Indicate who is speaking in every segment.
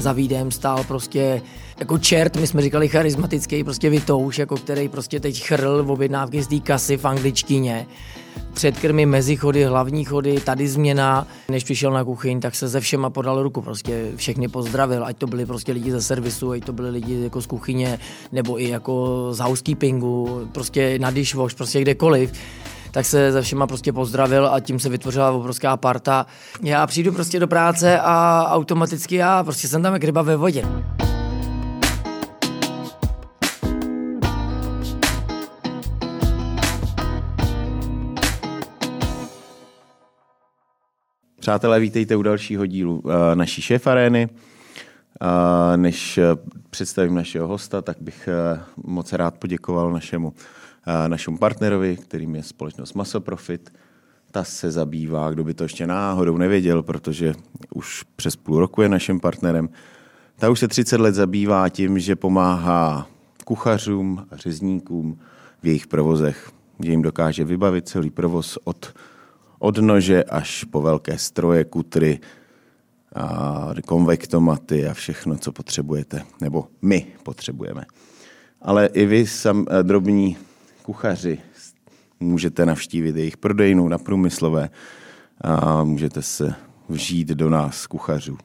Speaker 1: za výdem stál prostě jako čert, my jsme říkali charismatický, prostě vytouš, jako který prostě teď chrl v objednávky z té kasy v angličtině. Předkrmy, mezichody, hlavní chody, tady změna. Než přišel na kuchyň, tak se ze všema podal ruku, prostě všechny pozdravil, ať to byli prostě lidi ze servisu, ať to byli lidi jako z kuchyně, nebo i jako z housekeepingu, prostě na dishwash, prostě kdekoliv tak se ze všema prostě pozdravil a tím se vytvořila obrovská parta. Já přijdu prostě do práce a automaticky já prostě jsem tam jak ryba ve vodě.
Speaker 2: Přátelé, vítejte u dalšího dílu eh, naší šéf arény. Než eh, představím našeho hosta, tak bych eh, moc rád poděkoval našemu, našemu partnerovi, kterým je společnost Masoprofit. Ta se zabývá, kdo by to ještě náhodou nevěděl, protože už přes půl roku je naším partnerem. Ta už se 30 let zabývá tím, že pomáhá kuchařům a řezníkům v jejich provozech, že jim dokáže vybavit celý provoz od od nože až po velké stroje, kutry, a konvektomaty a všechno, co potřebujete, nebo my potřebujeme. Ale i vy, sam, eh, drobní kuchaři, můžete navštívit jejich prodejnu na průmyslové a můžete se vžít do nás, kuchařů.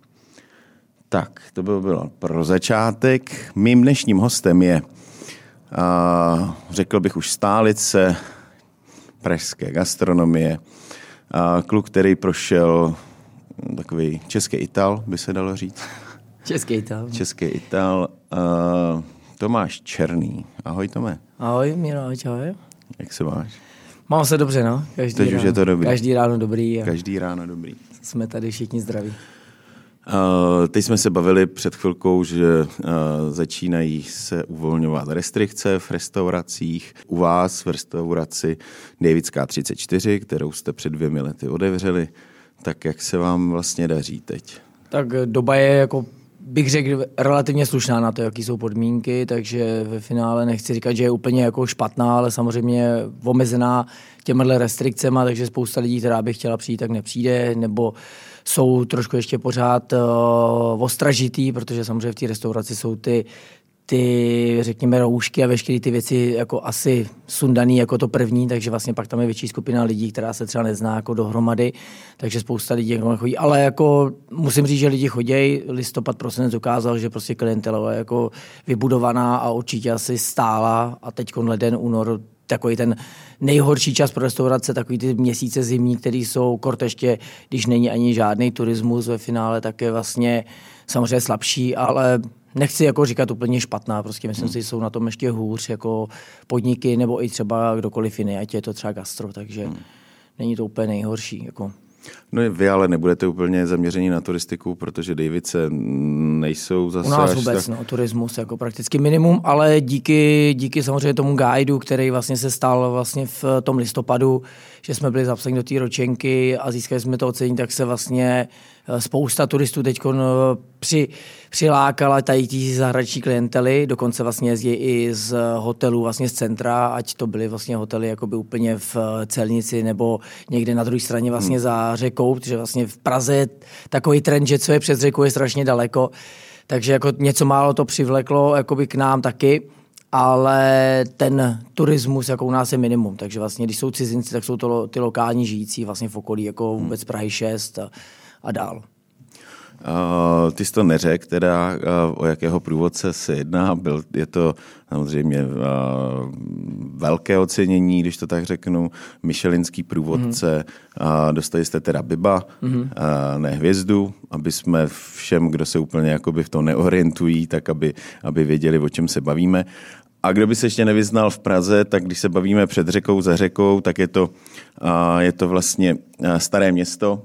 Speaker 2: Tak, to by bylo pro začátek. Mým dnešním hostem je, a, řekl bych už stálice pražské gastronomie, a kluk, který prošel hm, takový český Ital, by se dalo říct.
Speaker 1: Český Ital.
Speaker 2: Český Ital. Uh, Tomáš Černý. Ahoj, Tome.
Speaker 1: Ahoj, Miro, ahoj.
Speaker 2: Jak se máš?
Speaker 1: Mám se dobře, no.
Speaker 2: Každý Teď ráno, už je to dobrý.
Speaker 1: Každý ráno dobrý.
Speaker 2: A Každý ráno dobrý.
Speaker 1: Jsme tady všichni zdraví.
Speaker 2: Uh, teď jsme se bavili před chvilkou, že uh, začínají se uvolňovat restrikce v restauracích. U vás v restauraci Davidská 34, kterou jste před dvěmi lety otevřeli, tak jak se vám vlastně daří teď?
Speaker 1: Tak doba je jako bych řekl, relativně slušná na to, jaký jsou podmínky, takže ve finále nechci říkat, že je úplně jako špatná, ale samozřejmě omezená těmihle restrikcemi, takže spousta lidí, která by chtěla přijít, tak nepřijde, nebo jsou trošku ještě pořád uh, ostražitý, protože samozřejmě v té restauraci jsou ty ty, řekněme, roušky a veškeré ty věci jako asi sundaný jako to první, takže vlastně pak tam je větší skupina lidí, která se třeba nezná jako dohromady, takže spousta lidí jako chodí, ale jako musím říct, že lidi chodí, listopad prosinec ukázal, že prostě klientela je jako vybudovaná a určitě asi stála. A teď leden, únor, takový ten nejhorší čas pro restaurace, takový ty měsíce zimní, které jsou kort ještě, když není ani žádný turismus ve finále, tak je vlastně samozřejmě slabší, ale nechci jako říkat úplně špatná, prostě myslím hmm. si, že jsou na tom ještě hůř jako podniky nebo i třeba kdokoliv jiný, ať je to třeba gastro, takže hmm. není to úplně nejhorší. Jako.
Speaker 2: No vy ale nebudete úplně zaměření na turistiku, protože Davice nejsou zase...
Speaker 1: U nás vůbec, tak... no, turismus jako prakticky minimum, ale díky, díky samozřejmě tomu guidu, který vlastně se stal vlastně v tom listopadu, že jsme byli zapsáni do té ročenky a získali jsme to ocení, tak se vlastně eh, spousta turistů teď eh, při, přilákala tady tí zahraniční klientely, dokonce vlastně jezdí i z hotelů vlastně z centra, ať to byly vlastně hotely jakoby úplně v eh, celnici nebo někde na druhé straně vlastně hmm. za řekou, protože vlastně v Praze je takový trend, že co je přes řeku je strašně daleko, takže jako něco málo to přivleklo jakoby k nám taky ale ten turismus jako u nás je minimum, takže vlastně když jsou cizinci, tak jsou to ty lokální žijící vlastně v okolí, jako hmm. vůbec Prahy 6 a, a dál.
Speaker 2: Uh, ty jsi to neřekl, teda uh, o jakého průvodce se jedná. Byl, je to samozřejmě uh, velké ocenění, když to tak řeknu, Michelinský průvodce. Mm-hmm. Uh, dostali jste teda Biba, mm-hmm. uh, ne hvězdu, aby jsme všem, kdo se úplně jakoby v tom neorientují, tak aby, aby věděli, o čem se bavíme. A kdo by se ještě nevyznal v Praze, tak když se bavíme před řekou, za řekou, tak je to, je to vlastně staré město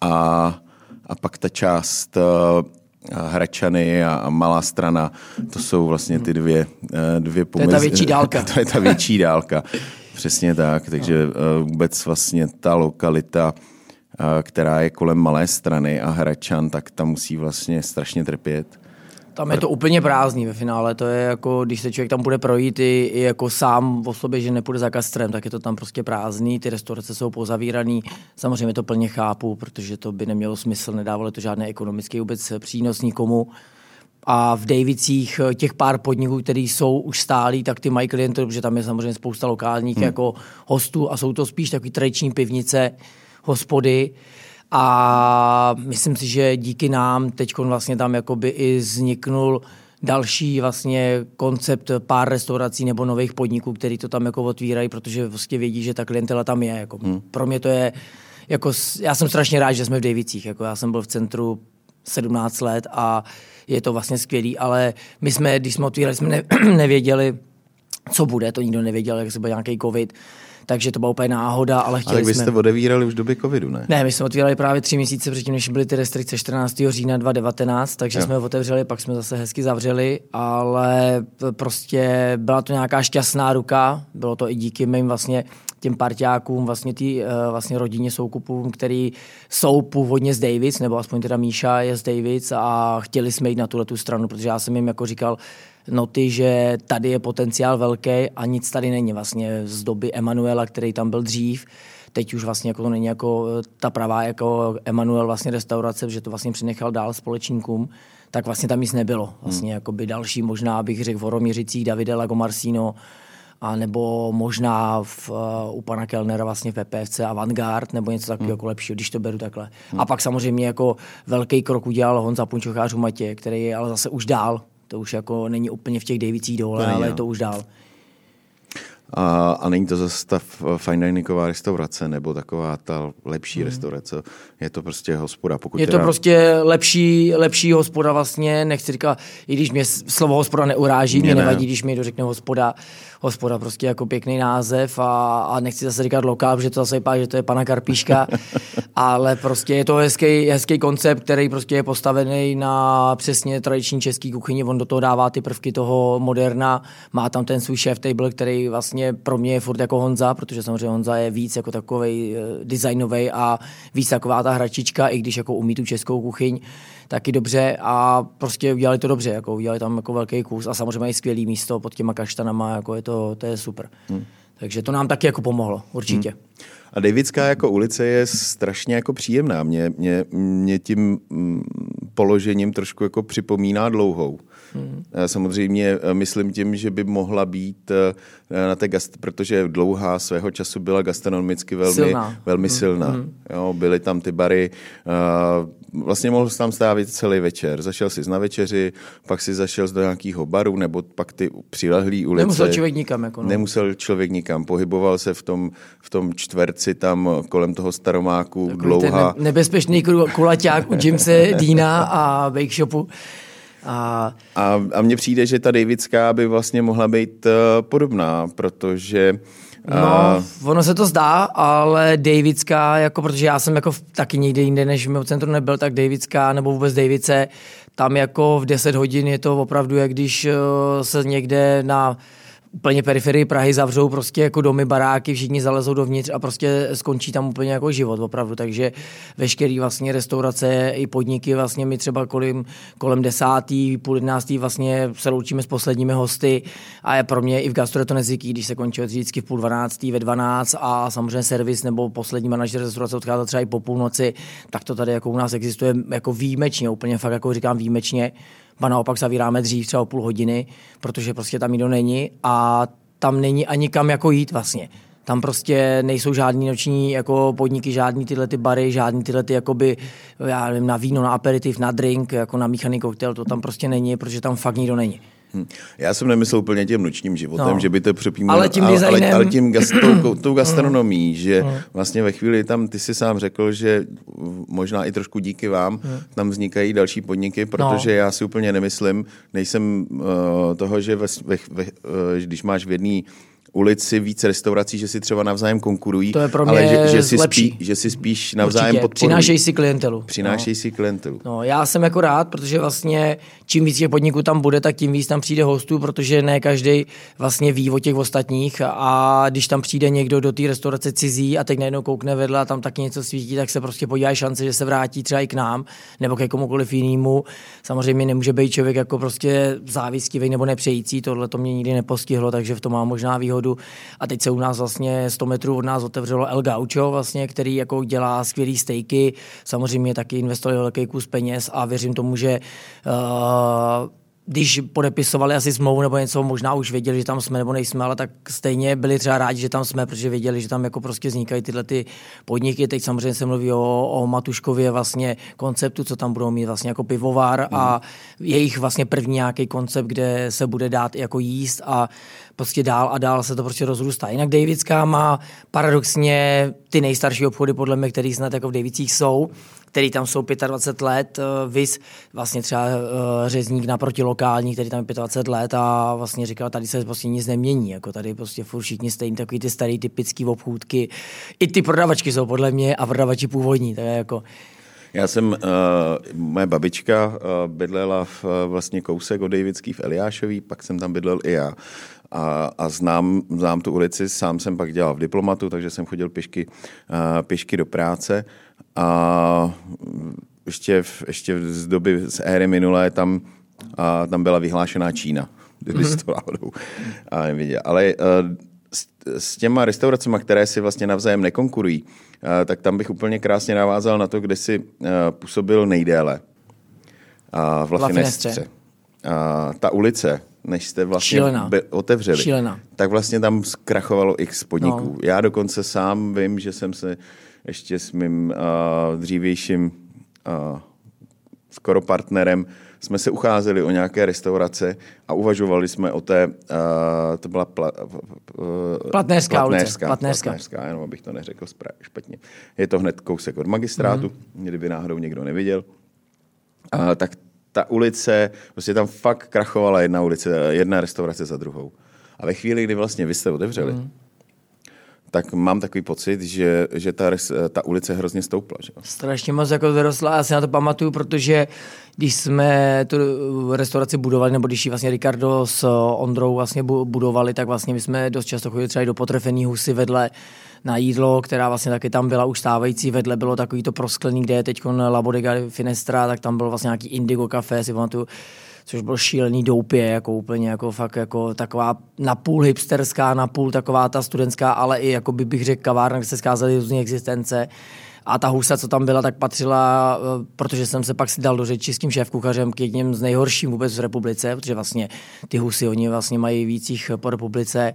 Speaker 2: a a pak ta část Hračany a, a Malá strana, to jsou vlastně ty dvě, dvě
Speaker 1: pomez... To je ta větší dálka.
Speaker 2: to je ta větší dálka, přesně tak. Takže uh, vůbec vlastně ta lokalita, která je kolem Malé strany a Hračan, tak ta musí vlastně strašně trpět.
Speaker 1: Tam je to úplně prázdný ve finále, to je jako, když se člověk tam bude projít i, i jako sám o sobě, že nepůjde za kastrem, tak je to tam prostě prázdný, ty restaurace jsou pozavíraný, samozřejmě to plně chápu, protože to by nemělo smysl, nedávalo to žádný ekonomický vůbec přínos nikomu. A v Davicích eh, těch pár podniků, které jsou už stálí, tak ty mají klienty, protože tam je samozřejmě spousta lokálních hmm. jako hostů a jsou to spíš takové tradiční pivnice, hospody. A myslím si, že díky nám teď vlastně tam jakoby i vzniknul další vlastně koncept pár restaurací nebo nových podniků, který to tam jako otvírají, protože vlastně vědí, že ta klientela tam je. Jako hmm. Pro mě to je, jako, já jsem strašně rád, že jsme v Davicích. Jako já jsem byl v centru 17 let a je to vlastně skvělý, ale my jsme, když jsme otvírali, jsme ne, nevěděli, co bude, to nikdo nevěděl, jak se bude nějaký covid, takže to byla úplně náhoda, ale chtěli
Speaker 2: ale vy
Speaker 1: jsme...
Speaker 2: jste odevírali už v době covidu, ne?
Speaker 1: Ne, my jsme otvírali právě tři měsíce předtím, než byly ty restrikce 14. října 2019, takže jo. jsme otevřeli, pak jsme zase hezky zavřeli, ale prostě byla to nějaká šťastná ruka, bylo to i díky mým vlastně těm partiákům, vlastně tý, eh, vlastně rodině soukupům, který jsou původně z Davids, nebo aspoň teda Míša je z Davids a chtěli jsme jít na tuhle tu stranu, protože já jsem jim jako říkal, noty, že tady je potenciál velký a nic tady není vlastně z doby Emanuela, který tam byl dřív. Teď už vlastně jako to není jako eh, ta pravá jako Emanuel vlastně restaurace, že to vlastně přinechal dál společníkům, tak vlastně tam nic nebylo. Vlastně hmm. jako by další možná bych řekl v Oroměřicích Davide Lagomarsino, a nebo možná v, uh, u pana Kellnera vlastně v PPFC Avantgard, nebo něco takového hmm. jako lepšího, když to beru takhle. Hmm. A pak samozřejmě jako velký krok udělal Honza Punčochář Matě, který je ale zase už dál. To už jako není úplně v těch Davicích dole, ale je to už dál.
Speaker 2: A, a není to zase ta fine diningová restaurace nebo taková ta lepší hmm. restaurace. Je to prostě hospoda. Pokud
Speaker 1: je to teda... prostě lepší, lepší hospoda vlastně, nechci říkat, i když mě slovo hospoda neuráží, mě, mě nevadí, ne. když mi dořekne hospoda, hospoda prostě jako pěkný název a, a nechci zase říkat lokál, protože to zase vypadá, že to je pana Karpíška, ale prostě je to hezký, hezký koncept, který prostě je postavený na přesně tradiční český kuchyni, on do toho dává ty prvky toho moderna, má tam ten svůj chef table, který vlastně pro mě je furt jako Honza, protože samozřejmě Honza je víc jako takový uh, designový a víc taková ta hračička, i když jako umí tu českou kuchyň, taky dobře a prostě udělali to dobře, jako udělali tam jako velký kus a samozřejmě i skvělý místo pod těma kaštanama, jako je to, to je super. Hmm. Takže to nám taky jako pomohlo, určitě. Hmm.
Speaker 2: A Davidská jako ulice je strašně jako příjemná. Mě, mě, mě tím mm, položením trošku jako připomíná dlouhou. Hmm. Samozřejmě eh, myslím tím, že by mohla být eh, na té gast, protože dlouhá svého času byla gastronomicky velmi silná. Velmi hmm. silná. Hmm. Jo, byly tam ty bary, vlastně mohl jsi tam strávit celý večer. Zašel si na večeři, pak si zašel do nějakého baru, nebo pak ty přilehlý ulice.
Speaker 1: Nemusel člověk nikam. Jako no.
Speaker 2: Nemusel člověk nikam. Pohyboval se v tom, v tom čtverci tam kolem toho staromáku Takový dlouhá.
Speaker 1: Ne, nebezpečný kulaťák u Jimse Dina a Bake Shopu.
Speaker 2: A... A, a mně přijde, že ta Davidská by vlastně mohla být uh, podobná, protože
Speaker 1: No, ono se to zdá, ale Davidská, jako, protože já jsem jako taky někde jinde, než v centru nebyl, tak Davidská nebo vůbec Davidce, tam jako v 10 hodin je to opravdu, jak když uh, se někde na úplně periferii Prahy zavřou prostě jako domy, baráky, všichni zalezou dovnitř a prostě skončí tam úplně jako život opravdu. Takže veškerý vlastně restaurace i podniky vlastně my třeba kolem, kolem desátý, půl jedenáctý vlastně se loučíme s posledními hosty a je pro mě i v gastro to nezvyklý, když se končí vždycky v půl dvanáctý, ve dvanáct a samozřejmě servis nebo poslední manažer restaurace odchází třeba i po půlnoci, tak to tady jako u nás existuje jako výjimečně, úplně fakt jako říkám výjimečně ba naopak zavíráme dřív třeba o půl hodiny, protože prostě tam nikdo není a tam není ani kam jako jít vlastně. Tam prostě nejsou žádný noční jako podniky, žádný tyhle ty bary, žádný tyhle ty jakoby, já nevím, na víno, na aperitiv, na drink, jako na míchaný koktejl, to tam prostě není, protože tam fakt nikdo není.
Speaker 2: Hm. Já jsem nemyslel úplně tím nočním životem, no. že by to přepímal,
Speaker 1: ale tím, ale,
Speaker 2: ale, ale tím gas, tou, tou gastronomí, že mm. vlastně ve chvíli tam, ty si sám řekl, že možná i trošku díky vám, mm. tam vznikají další podniky, protože no. já si úplně nemyslím, nejsem uh, toho, že ve, ve, ve, uh, když máš v jedné ulici víc restaurací, že si třeba navzájem konkurují,
Speaker 1: To je pro mě
Speaker 2: ale že, že, si spí, že si spíš navzájem
Speaker 1: Určitě.
Speaker 2: podporují.
Speaker 1: Přinášej si klientelu.
Speaker 2: Přinášej si klientelu.
Speaker 1: No, já jsem jako rád, protože vlastně čím víc těch podniků tam bude, tak tím víc tam přijde hostů, protože ne každý vlastně ví o těch ostatních a když tam přijde někdo do té restaurace cizí a teď najednou koukne vedle a tam taky něco svítí, tak se prostě podívá šance, že se vrátí třeba i k nám nebo ke komukoliv jinému. Samozřejmě nemůže být člověk jako prostě závistivý nebo nepřející, tohle to mě nikdy nepostihlo, takže v tom mám možná výhodu. A teď se u nás vlastně 100 metrů od nás otevřelo El Gaucho, vlastně, který jako dělá skvělý stejky, samozřejmě taky investovali velký kus peněz a věřím tomu, že uh, když podepisovali asi smlouvu nebo něco, možná už věděli, že tam jsme nebo nejsme, ale tak stejně byli třeba rádi, že tam jsme, protože věděli, že tam jako prostě vznikají tyhle ty podniky. Teď samozřejmě se mluví o, o Matuškově vlastně konceptu, co tam budou mít vlastně jako pivovar mm. a jejich vlastně první nějaký koncept, kde se bude dát jako jíst a prostě dál a dál se to prostě rozrůstá. Jinak Davidská má paradoxně ty nejstarší obchody, podle mě, který snad jako v Davicích jsou, který tam jsou 25 let, eh, vys vlastně třeba uh, řezník naproti lokální, který tam je 25 let a vlastně říkal, tady se prostě nic nemění, jako tady prostě furt všichni stejní takový ty starý typický obchůdky. I ty prodavačky jsou podle mě a prodavači původní, je jako
Speaker 2: Já jsem, uh, moje babička uh, bydlela v, uh, vlastně kousek od Davidský v Eliášový, pak jsem tam bydlel i já. A, a znám, znám tu ulici, sám jsem pak dělal v diplomatu, takže jsem chodil pěšky, uh, pěšky do práce. A ještě, v, ještě z doby z éry minulé tam, a, tam byla vyhlášená Čína, kdyby mm-hmm. to náhodou a neviděl. Ale uh, s, s těma restauracemi, které si vlastně navzájem nekonkurují, uh, tak tam bych úplně krásně navázal na to, kde si uh, působil nejdéle. Uh, v Lafinestře. Uh, ta ulice, než jste vlastně
Speaker 1: Šílená.
Speaker 2: by, otevřeli,
Speaker 1: Šílená.
Speaker 2: tak vlastně tam zkrachovalo x podniků.
Speaker 1: No.
Speaker 2: Já dokonce sám vím, že jsem se ještě s mým uh, dřívějším uh, skoro partnerem jsme se ucházeli o nějaké restaurace a uvažovali jsme o té, uh, to byla pla, uh,
Speaker 1: Platnérská ulice.
Speaker 2: Platnérská,
Speaker 1: Platnérská.
Speaker 2: Platnérská, jenom abych to neřekl špatně. Je to hned kousek od magistrátu, mm-hmm. kdyby náhodou někdo neviděl. Uh, tak ta ulice, prostě tam fakt krachovala jedna ulice, jedna restaurace za druhou. A ve chvíli, kdy vlastně vy jste otevřeli, mm. Tak mám takový pocit, že, že ta, ta ulice hrozně stoupla. Že?
Speaker 1: strašně moc jako vyrostla. Já si na to pamatuju, protože když jsme tu restauraci budovali, nebo když ji vlastně Ricardo s Ondrou vlastně bu- budovali, tak vlastně my jsme dost často chodili třeba i do potrefený husy vedle na jídlo, která vlastně taky tam byla už stávající, vedle bylo takový to prosklený, kde je teď La Bodega Finestra, tak tam bylo vlastně nějaký Indigo Café, si pamatuju, což bylo šílený doupě, jako úplně jako fakt jako taková napůl hipsterská, napůl taková ta studentská, ale i jako by bych řekl kavárna, kde se skázely různé existence. A ta husa, co tam byla, tak patřila, eh, protože jsem se pak si dal do řeči s tím šéfkuchařem k jedním z nejhorším vůbec v republice, protože vlastně ty husy, oni vlastně mají víc jich po republice.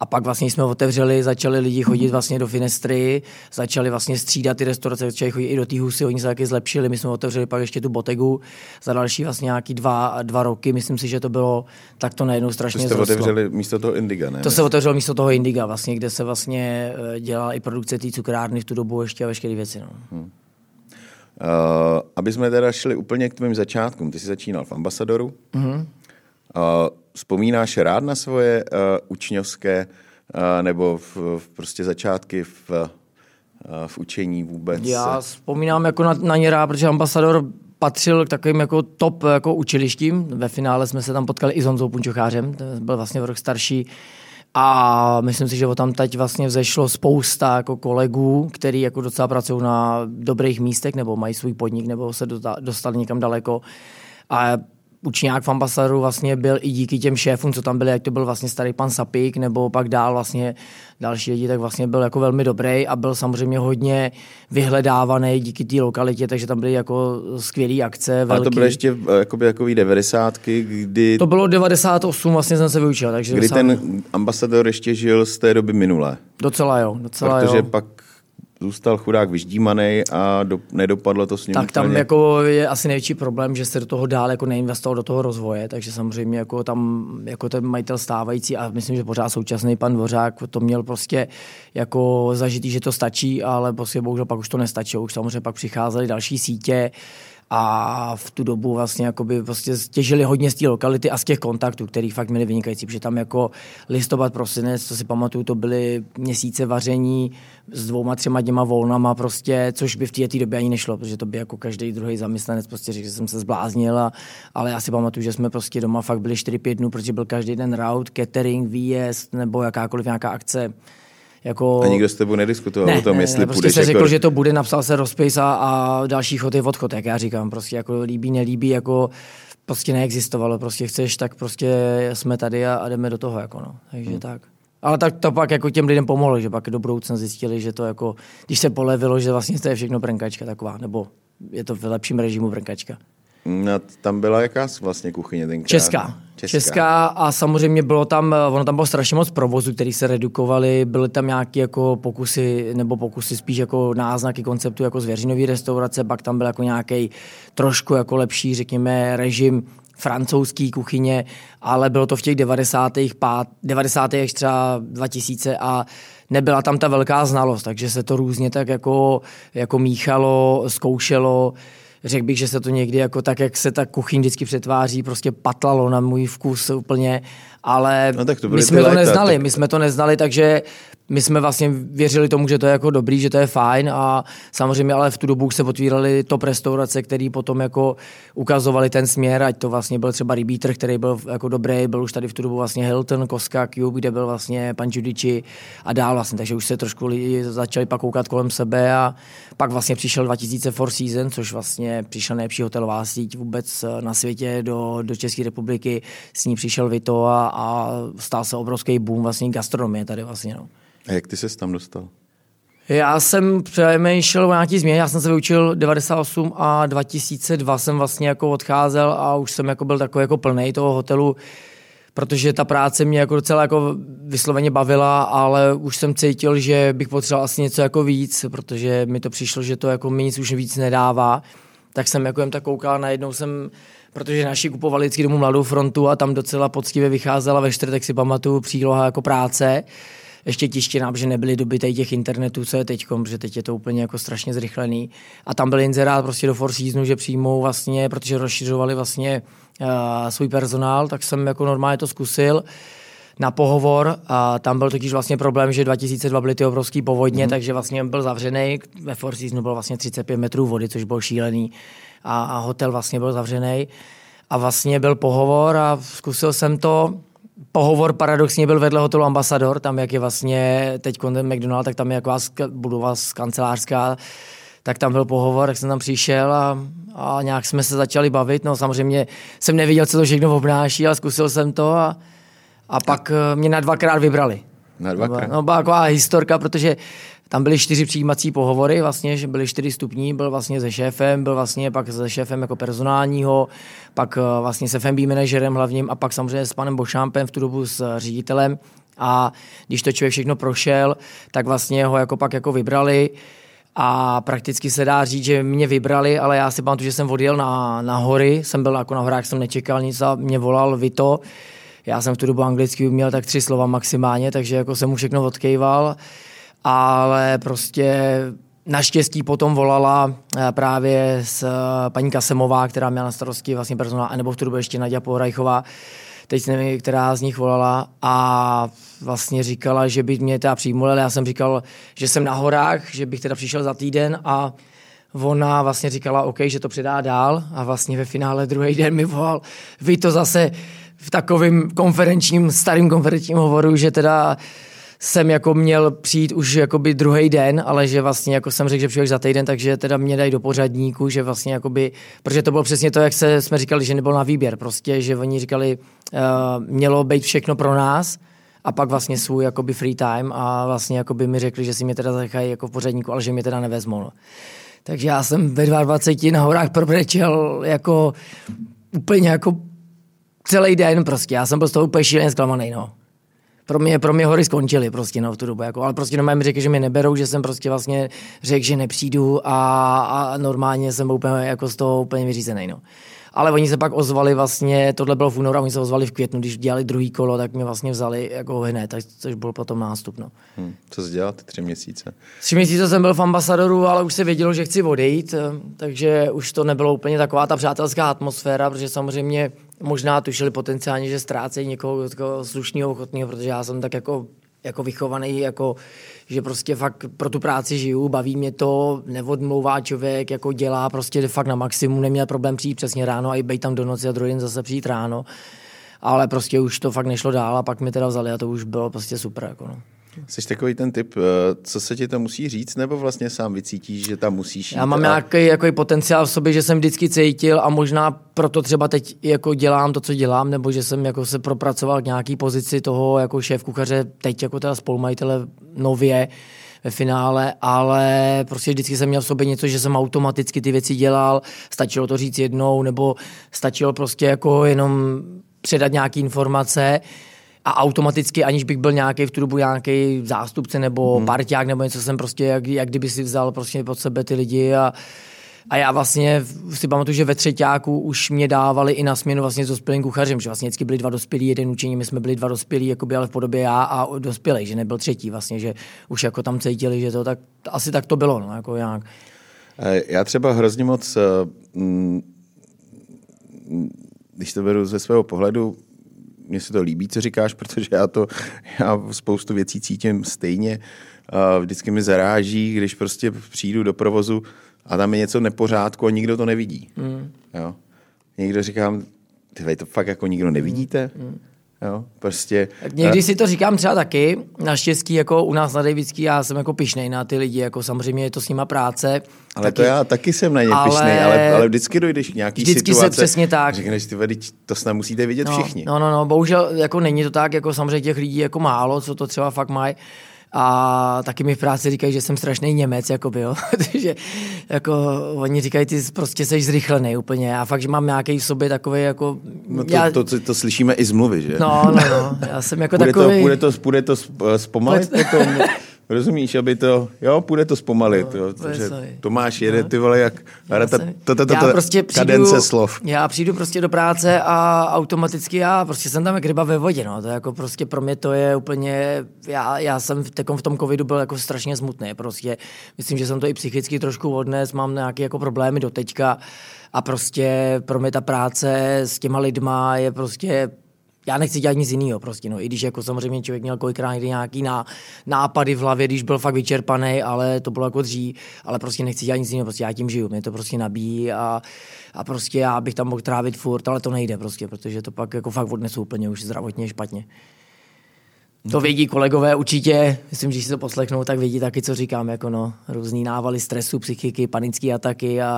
Speaker 1: A pak vlastně jsme otevřeli, začali lidi chodit vlastně do Finestry, začali vlastně střídat ty restaurace, začali chodit i do té husy, oni se taky zlepšili, my jsme otevřeli pak ještě tu botegu za další vlastně nějaký dva, dva roky, myslím si, že to bylo tak to najednou
Speaker 2: To
Speaker 1: strašně
Speaker 2: jste
Speaker 1: zrostlo.
Speaker 2: otevřeli místo toho Indiga, ne?
Speaker 1: To se otevřelo místo toho Indiga, vlastně, kde se vlastně eh, dělala i produkce té cukrárny v tu dobu ještě a veškeré věci. No.
Speaker 2: Uh, aby jsme teda šli úplně k tvým začátkům. Ty jsi začínal v Ambasadoru. Mm-hmm. Vzpomínáš rád na svoje uh, učňovské uh, nebo v, v prostě začátky v, uh, v učení vůbec?
Speaker 1: Já vzpomínám jako na, na ně rád, protože ambasador patřil k takovým jako top jako učilištím. Ve finále jsme se tam potkali i s Honzou Punčochářem, ten byl vlastně o rok starší. A myslím si, že tam teď vlastně vzešlo spousta jako kolegů, který jako docela pracují na dobrých místech, nebo mají svůj podnik, nebo se dosta- dostali někam daleko. A učňák v ambasadoru vlastně byl i díky těm šéfům, co tam byli, jak to byl vlastně starý pan Sapík, nebo pak dál vlastně další lidi, tak vlastně byl jako velmi dobrý a byl samozřejmě hodně vyhledávaný díky té lokalitě, takže tam byly jako skvělé akce.
Speaker 2: Ale
Speaker 1: Velký.
Speaker 2: to byly ještě uh, jakoby, jakový devadesátky, kdy,
Speaker 1: to bylo 98, vlastně jsem se vyučil, takže
Speaker 2: kdy
Speaker 1: docela,
Speaker 2: ten ambasador ještě žil z té doby minulé.
Speaker 1: docela jo, docela
Speaker 2: Protože
Speaker 1: jo.
Speaker 2: pak zůstal chudák vyždímaný a do, nedopadlo to s ním
Speaker 1: Tak tam
Speaker 2: úplně.
Speaker 1: jako je asi největší problém, že se do toho dál jako neinvestoval do toho rozvoje, takže samozřejmě jako tam jako ten majitel stávající a myslím, že pořád současný pan Dvořák to měl prostě jako zažitý, že to stačí, ale prostě bohužel pak už to nestačilo, už samozřejmě pak přicházely další sítě a v tu dobu vlastně jakoby prostě těžili hodně z té lokality a z těch kontaktů, který fakt měli vynikající, protože tam jako listopad, prosinec, co si pamatuju, to byly měsíce vaření s dvouma, třema děma volnama prostě, což by v té době ani nešlo, protože to by jako každý druhý zaměstnanec prostě řekl, že jsem se zbláznil, a, ale já si pamatuju, že jsme prostě doma fakt byli 4-5 dnů, protože byl každý den route, catering, výjezd nebo jakákoliv nějaká akce jako...
Speaker 2: A nikdo s tebou nediskutoval ne, o tom, jestli
Speaker 1: ne, prostě
Speaker 2: půjdeš
Speaker 1: se
Speaker 2: jako...
Speaker 1: řekl, že to bude, napsal se rozpis a, a další chod je odchod, jak já říkám. Prostě jako líbí, nelíbí, jako prostě neexistovalo. Prostě chceš, tak prostě jsme tady a, a jdeme do toho. Jako no. Takže hmm. tak. Ale tak to pak jako těm lidem pomohlo, že pak do budoucna zjistili, že to jako, když se polevilo, že vlastně to je všechno brnkačka taková, nebo je to v lepším režimu brnkačka.
Speaker 2: No, tam byla jaká vlastně kuchyně tenkrát?
Speaker 1: Česká. Česká. Česká a samozřejmě bylo tam, ono tam bylo strašně moc provozu, který se redukovali, byly tam nějaké jako pokusy, nebo pokusy spíš jako náznaky konceptu jako zvěřinový restaurace, pak tam byl jako nějaký trošku jako lepší, řekněme, režim francouzský kuchyně, ale bylo to v těch 90. Pát, 90. třeba 2000 a nebyla tam ta velká znalost, takže se to různě tak jako, jako míchalo, zkoušelo řekl bych, že se to někdy jako tak, jak se ta kuchyň vždycky přetváří, prostě patlalo na můj vkus úplně, ale no, tak to my jsme to neznali, tak... my jsme to neznali, takže my jsme vlastně věřili tomu, že to je jako dobrý, že to je fajn a samozřejmě ale v tu dobu se otvíraly top restaurace, které potom jako ukazovali ten směr, ať to vlastně byl třeba Rybítr, který byl jako dobrý, byl už tady v tu dobu vlastně Hilton, Koska, Cube, kde byl vlastně pan Judici a dál vlastně, takže už se trošku lidi začali pak koukat kolem sebe a pak vlastně přišel 2000 Four Seasons, což vlastně přišel nejlepší hotelová síť vůbec na světě do, do České republiky, s ní přišel Vito a, a stál se obrovský boom vlastně gastronomie tady vlastně. No.
Speaker 2: A jak ty se tam dostal?
Speaker 1: Já jsem přemýšlel o nějaký změně, já jsem se vyučil 98 a 2002 jsem vlastně jako odcházel a už jsem jako byl takový jako plný toho hotelu, protože ta práce mě jako docela jako vysloveně bavila, ale už jsem cítil, že bych potřeboval asi něco jako víc, protože mi to přišlo, že to jako mi nic už víc nedává. Tak jsem jako jen tak koukal, najednou jsem protože naši kupovali vždycky domů Mladou frontu a tam docela poctivě vycházela ve čtvrtek si pamatuju příloha jako práce ještě tištěná, protože nebyly doby těch internetů, co je teď, protože teď je to úplně jako strašně zrychlený. A tam byl inzerát prostě do Four Seasonu, že přijmou vlastně, protože rozšiřovali vlastně uh, svůj personál, tak jsem jako normálně to zkusil na pohovor a tam byl totiž vlastně problém, že 2002 byly ty obrovský povodně, mm-hmm. takže vlastně byl zavřený, ve Four Seasonu bylo vlastně 35 metrů vody, což bylo šílený a, a hotel vlastně byl zavřený a vlastně byl pohovor a zkusil jsem to pohovor paradoxně byl vedle hotelu Ambasador, tam jak je vlastně teď McDonald, tak tam je jako budova kancelářská, tak tam byl pohovor, tak jsem tam přišel a, a nějak jsme se začali bavit. No samozřejmě jsem neviděl, co to všechno obnáší, ale zkusil jsem to a, a pak eh, mě na dvakrát vybrali.
Speaker 2: Na dvakrát?
Speaker 1: No, byla taková historka, protože tam byly čtyři přijímací pohovory, vlastně, že byly čtyři stupní, byl vlastně se šéfem, byl vlastně pak se šéfem jako personálního, pak eh, vlastně se FMB manažerem hlavním a pak samozřejmě s panem Bošámpem v tu dobu s ředitelem. A když to člověk všechno prošel, tak vlastně ho jako pak jako vybrali a prakticky se dá říct, že mě vybrali, ale já si pamatuju, že jsem odjel na, na hory, jsem byl jako na horách, jsem nečekal nic a mě volal Vito, já jsem v tu dobu anglicky uměl tak tři slova maximálně, takže jako jsem mu všechno odkejval ale prostě Naštěstí potom volala eh, právě s eh, paní Kasemová, která měla na starosti vlastně personál, nebo v tu dobu ještě Nadia Pohrajchová, teď nevím, která z nich volala a vlastně říkala, že by mě teda přijmul, ale já jsem říkal, že jsem na horách, že bych teda přišel za týden a ona vlastně říkala, OK, že to předá dál. A vlastně ve finále druhý den mi volal, vy to zase v takovém konferenčním, starým konferenčním hovoru, že teda jsem jako měl přijít už jakoby druhý den, ale že vlastně jako jsem řekl, že přijdu za týden, takže teda mě dají do pořadníku, že vlastně jakoby, protože to bylo přesně to, jak se, jsme říkali, že nebyl na výběr, prostě, že oni říkali, uh, mělo být všechno pro nás, a pak vlastně svůj jakoby free time a vlastně jakoby mi řekli, že si mě teda zachají jako v pořadníku, ale že mě teda nevezmou. No. Takže já jsem ve 22 na horách probrečel jako úplně jako celý den prostě. Já jsem byl z toho úplně šíleně zklamaný, no pro mě, pro mě hory skončily prostě no, v tu dobu. Jako, ale prostě normálně mi řekli, že mě neberou, že jsem prostě vlastně řekl, že nepřijdu a, a normálně jsem byl úplně jako z toho úplně vyřízený. No. ale oni se pak ozvali vlastně, tohle bylo v únoru, oni se ozvali v květnu, když dělali druhý kolo, tak mě vlastně vzali jako hned, což byl potom nástup. No.
Speaker 2: Hmm. Co jsi dělal ty tři měsíce?
Speaker 1: Tři měsíce jsem byl v ambasadoru, ale už se vědělo, že chci odejít, takže už to nebylo úplně taková ta přátelská atmosféra, protože samozřejmě možná tušili potenciálně, že ztrácejí někoho slušného, ochotného, protože já jsem tak jako jako vychovaný, jako, že prostě fakt pro tu práci žiju, baví mě to, neodmlouvá člověk, jako dělá prostě fakt na maximum, neměl problém přijít přesně ráno a i být tam do noci a druhý den zase přijít ráno. Ale prostě už to fakt nešlo dál a pak mi teda vzali a to už bylo prostě super. Jako no.
Speaker 2: Jsi takový ten typ, eh, co se ti to musí říct, nebo vlastně sám vycítíš, že tam musíš
Speaker 1: jít? Já mám a... nějaký jako potenciál v sobě, že jsem vždycky cítil a možná proto třeba teď jako dělám to, co dělám, nebo že jsem jako se propracoval k nějaký pozici toho jako šéf kuchaře, teď jako teda spolumajitele nově, ve finále, ale prostě vždycky jsem měl v sobě něco, že jsem automaticky ty věci dělal, stačilo to říct jednou, nebo stačilo prostě jako jenom předat nějaké informace a automaticky, aniž bych byl nějaký v tu dobu nějaký zástupce nebo hmm. parťák nebo něco, jsem prostě jak, jak kdyby si vzal prostě pod sebe ty lidi a a já vlastně si pamatuju, že ve třetíku už mě dávali i na směnu vlastně s dospělým kuchařem, že vlastně vždycky byli dva dospělí, jeden učení, my jsme byli dva dospělí, jakoby, ale v podobě já a dospělý, že nebyl třetí vlastně, že už jako tam cítili, že to tak, asi tak to bylo, no, jako nějak.
Speaker 2: Já třeba hrozně moc, eh, mm, když to beru ze svého pohledu, mně se to líbí, co říkáš, protože já to, já spoustu věcí cítím stejně. Vždycky mi zaráží, když prostě přijdu do provozu a tam je něco nepořádku a nikdo to nevidí. Mm. Jo? Někdo říkám, ty to fakt jako nikdo nevidíte? Mm. Jo, prostě.
Speaker 1: Někdy si to říkám třeba taky, naštěstí jako u nás na Davidský, já jsem jako pišnej na ty lidi, jako samozřejmě je to s nima práce.
Speaker 2: Ale taky, to já taky jsem na ně ale, pišnej, ale, ale vždycky dojdeš k nějaký
Speaker 1: vždycky
Speaker 2: situace.
Speaker 1: se přesně tak.
Speaker 2: Řekneš, ty vedy, to snad musíte vidět
Speaker 1: no,
Speaker 2: všichni.
Speaker 1: No, no, no, bohužel jako není to tak, jako samozřejmě těch lidí jako málo, co to třeba fakt mají. A taky mi v práci říkají, že jsem strašný Němec, jako byl. že jako oni říkají, ty prostě jsi zrychlený úplně. A fakt, že mám nějaký v sobě takový jako...
Speaker 2: No to, já... to, to, to, slyšíme i z mluvy, že?
Speaker 1: No, no, no. Já jsem jako
Speaker 2: bude
Speaker 1: takový...
Speaker 2: To, bude to, bude to zpomalit potom? Rozumíš, aby to, jo, půjde to zpomalit, no, jo, že Tomáš jede, ty vole, jak prostě kadence slov.
Speaker 1: Já přijdu prostě do práce a automaticky já prostě jsem tam jak ryba ve vodě, no, to jako prostě pro mě to je úplně, já, já jsem v, v tom covidu byl jako strašně smutný, prostě. Myslím, že jsem to i psychicky trošku odnes, mám nějaké jako problémy do teďka a prostě pro mě ta práce s těma lidma je prostě já nechci dělat nic jiného prostě, no. I když jako samozřejmě člověk měl kolikrát někdy nějaký ná, nápady v hlavě, když byl fakt vyčerpaný, ale to bylo jako dřív, ale prostě nechci dělat nic jiného, prostě já tím žiju, mě to prostě nabíjí a, a prostě já bych tam mohl trávit furt, ale to nejde prostě, protože to pak jako fakt odnesu úplně už zdravotně špatně. To vědí kolegové určitě, myslím, že si to poslechnou, tak vědí taky, co říkám, jako no, různý návaly stresu, psychiky, panické ataky a,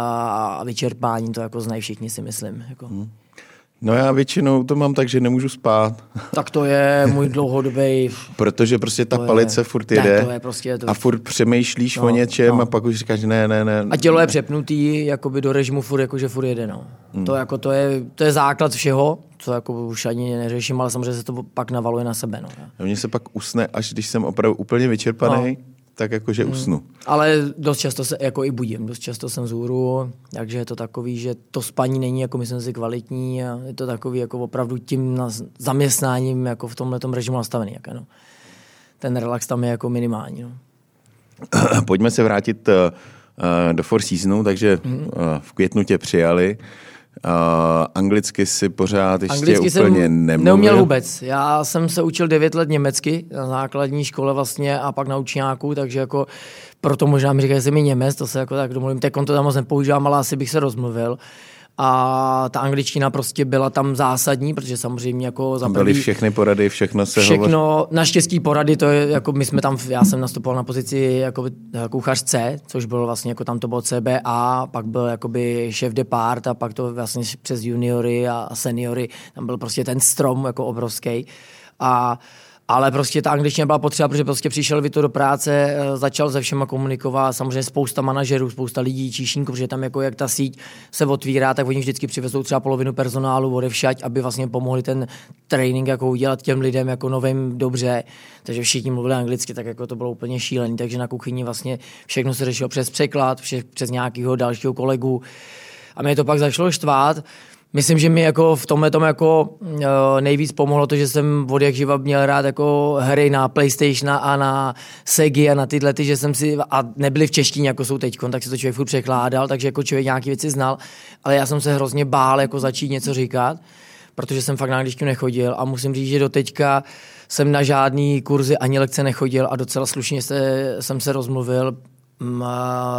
Speaker 1: a vyčerpání, to jako znají všichni, si myslím. Jako. Hmm.
Speaker 2: No já většinou to mám tak, že nemůžu spát.
Speaker 1: Tak to je můj dlouhodobý...
Speaker 2: Protože prostě ta palice je, furt jede ne, to je prostě to... a furt přemýšlíš no, o něčem no. a pak už říkáš ne, ne, ne.
Speaker 1: A tělo je přepnutý jakoby do režimu furt, jakože furt jede, no. Hmm. To, jako, to, je, to je základ všeho, co jako už ani neřeším, ale samozřejmě se to pak navaluje na sebe, no.
Speaker 2: A mně se pak usne, až když jsem opravdu úplně vyčerpaný, no tak jakože hmm. usnu. Hmm.
Speaker 1: Ale dost často se jako i budím, dost často jsem zůru, takže je to takový, že to spaní není jako myslím si kvalitní a je to takový jako opravdu tím zaměstnáním jako v tomhle režimu nastavený. Jak, no. Ten relax tam je jako minimální. No.
Speaker 2: Pojďme se vrátit uh, do Four Seasonu, takže uh, v květnu tě přijali. Uh, anglicky si pořád ještě anglicky úplně jsem nemluvil.
Speaker 1: neuměl vůbec. Já jsem se učil 9 let německy na základní škole vlastně a pak na učňáku, takže jako proto možná mi říkají, že jsem mi Němec, to se jako tak domluvím. Teď to tam moc nepoužívám, ale asi bych se rozmluvil a ta angličtina prostě byla tam zásadní, protože samozřejmě jako
Speaker 2: za Byly všechny porady, všechno se
Speaker 1: Všechno, hovor... naštěstí porady, to je jako my jsme tam, já jsem nastupoval na pozici jako kuchař C, což bylo vlastně jako tam to bylo CBA, pak byl jakoby šéf depart a pak to vlastně přes juniory a seniory, tam byl prostě ten strom jako obrovský a ale prostě ta angličtina byla potřeba, protože prostě přišel Vito do práce, eh, začal se všema komunikovat, samozřejmě spousta manažerů, spousta lidí, číšníků, protože tam jako jak ta síť se otvírá, tak oni vždycky přivezou třeba polovinu personálu odevšať, aby vlastně pomohli ten trénink jako udělat těm lidem jako novým dobře. Takže všichni mluvili anglicky, tak jako to bylo úplně šílený. Takže na kuchyni vlastně všechno se řešilo přes překlad, přes nějakého dalšího kolegu. A mě to pak začalo štvát, Myslím, že mi jako v tomhle tom jako uh, nejvíc pomohlo to, že jsem od jak živa měl rád jako hry na PlayStation a na Segi a na tyhle, ty, že jsem si, a nebyly v češtině, jako jsou teď, tak si to člověk furt překládal, takže jako člověk nějaký věci znal, ale já jsem se hrozně bál jako začít něco říkat, protože jsem fakt na angličtinu nechodil a musím říct, že do teďka jsem na žádný kurzy ani lekce nechodil a docela slušně se, jsem se rozmluvil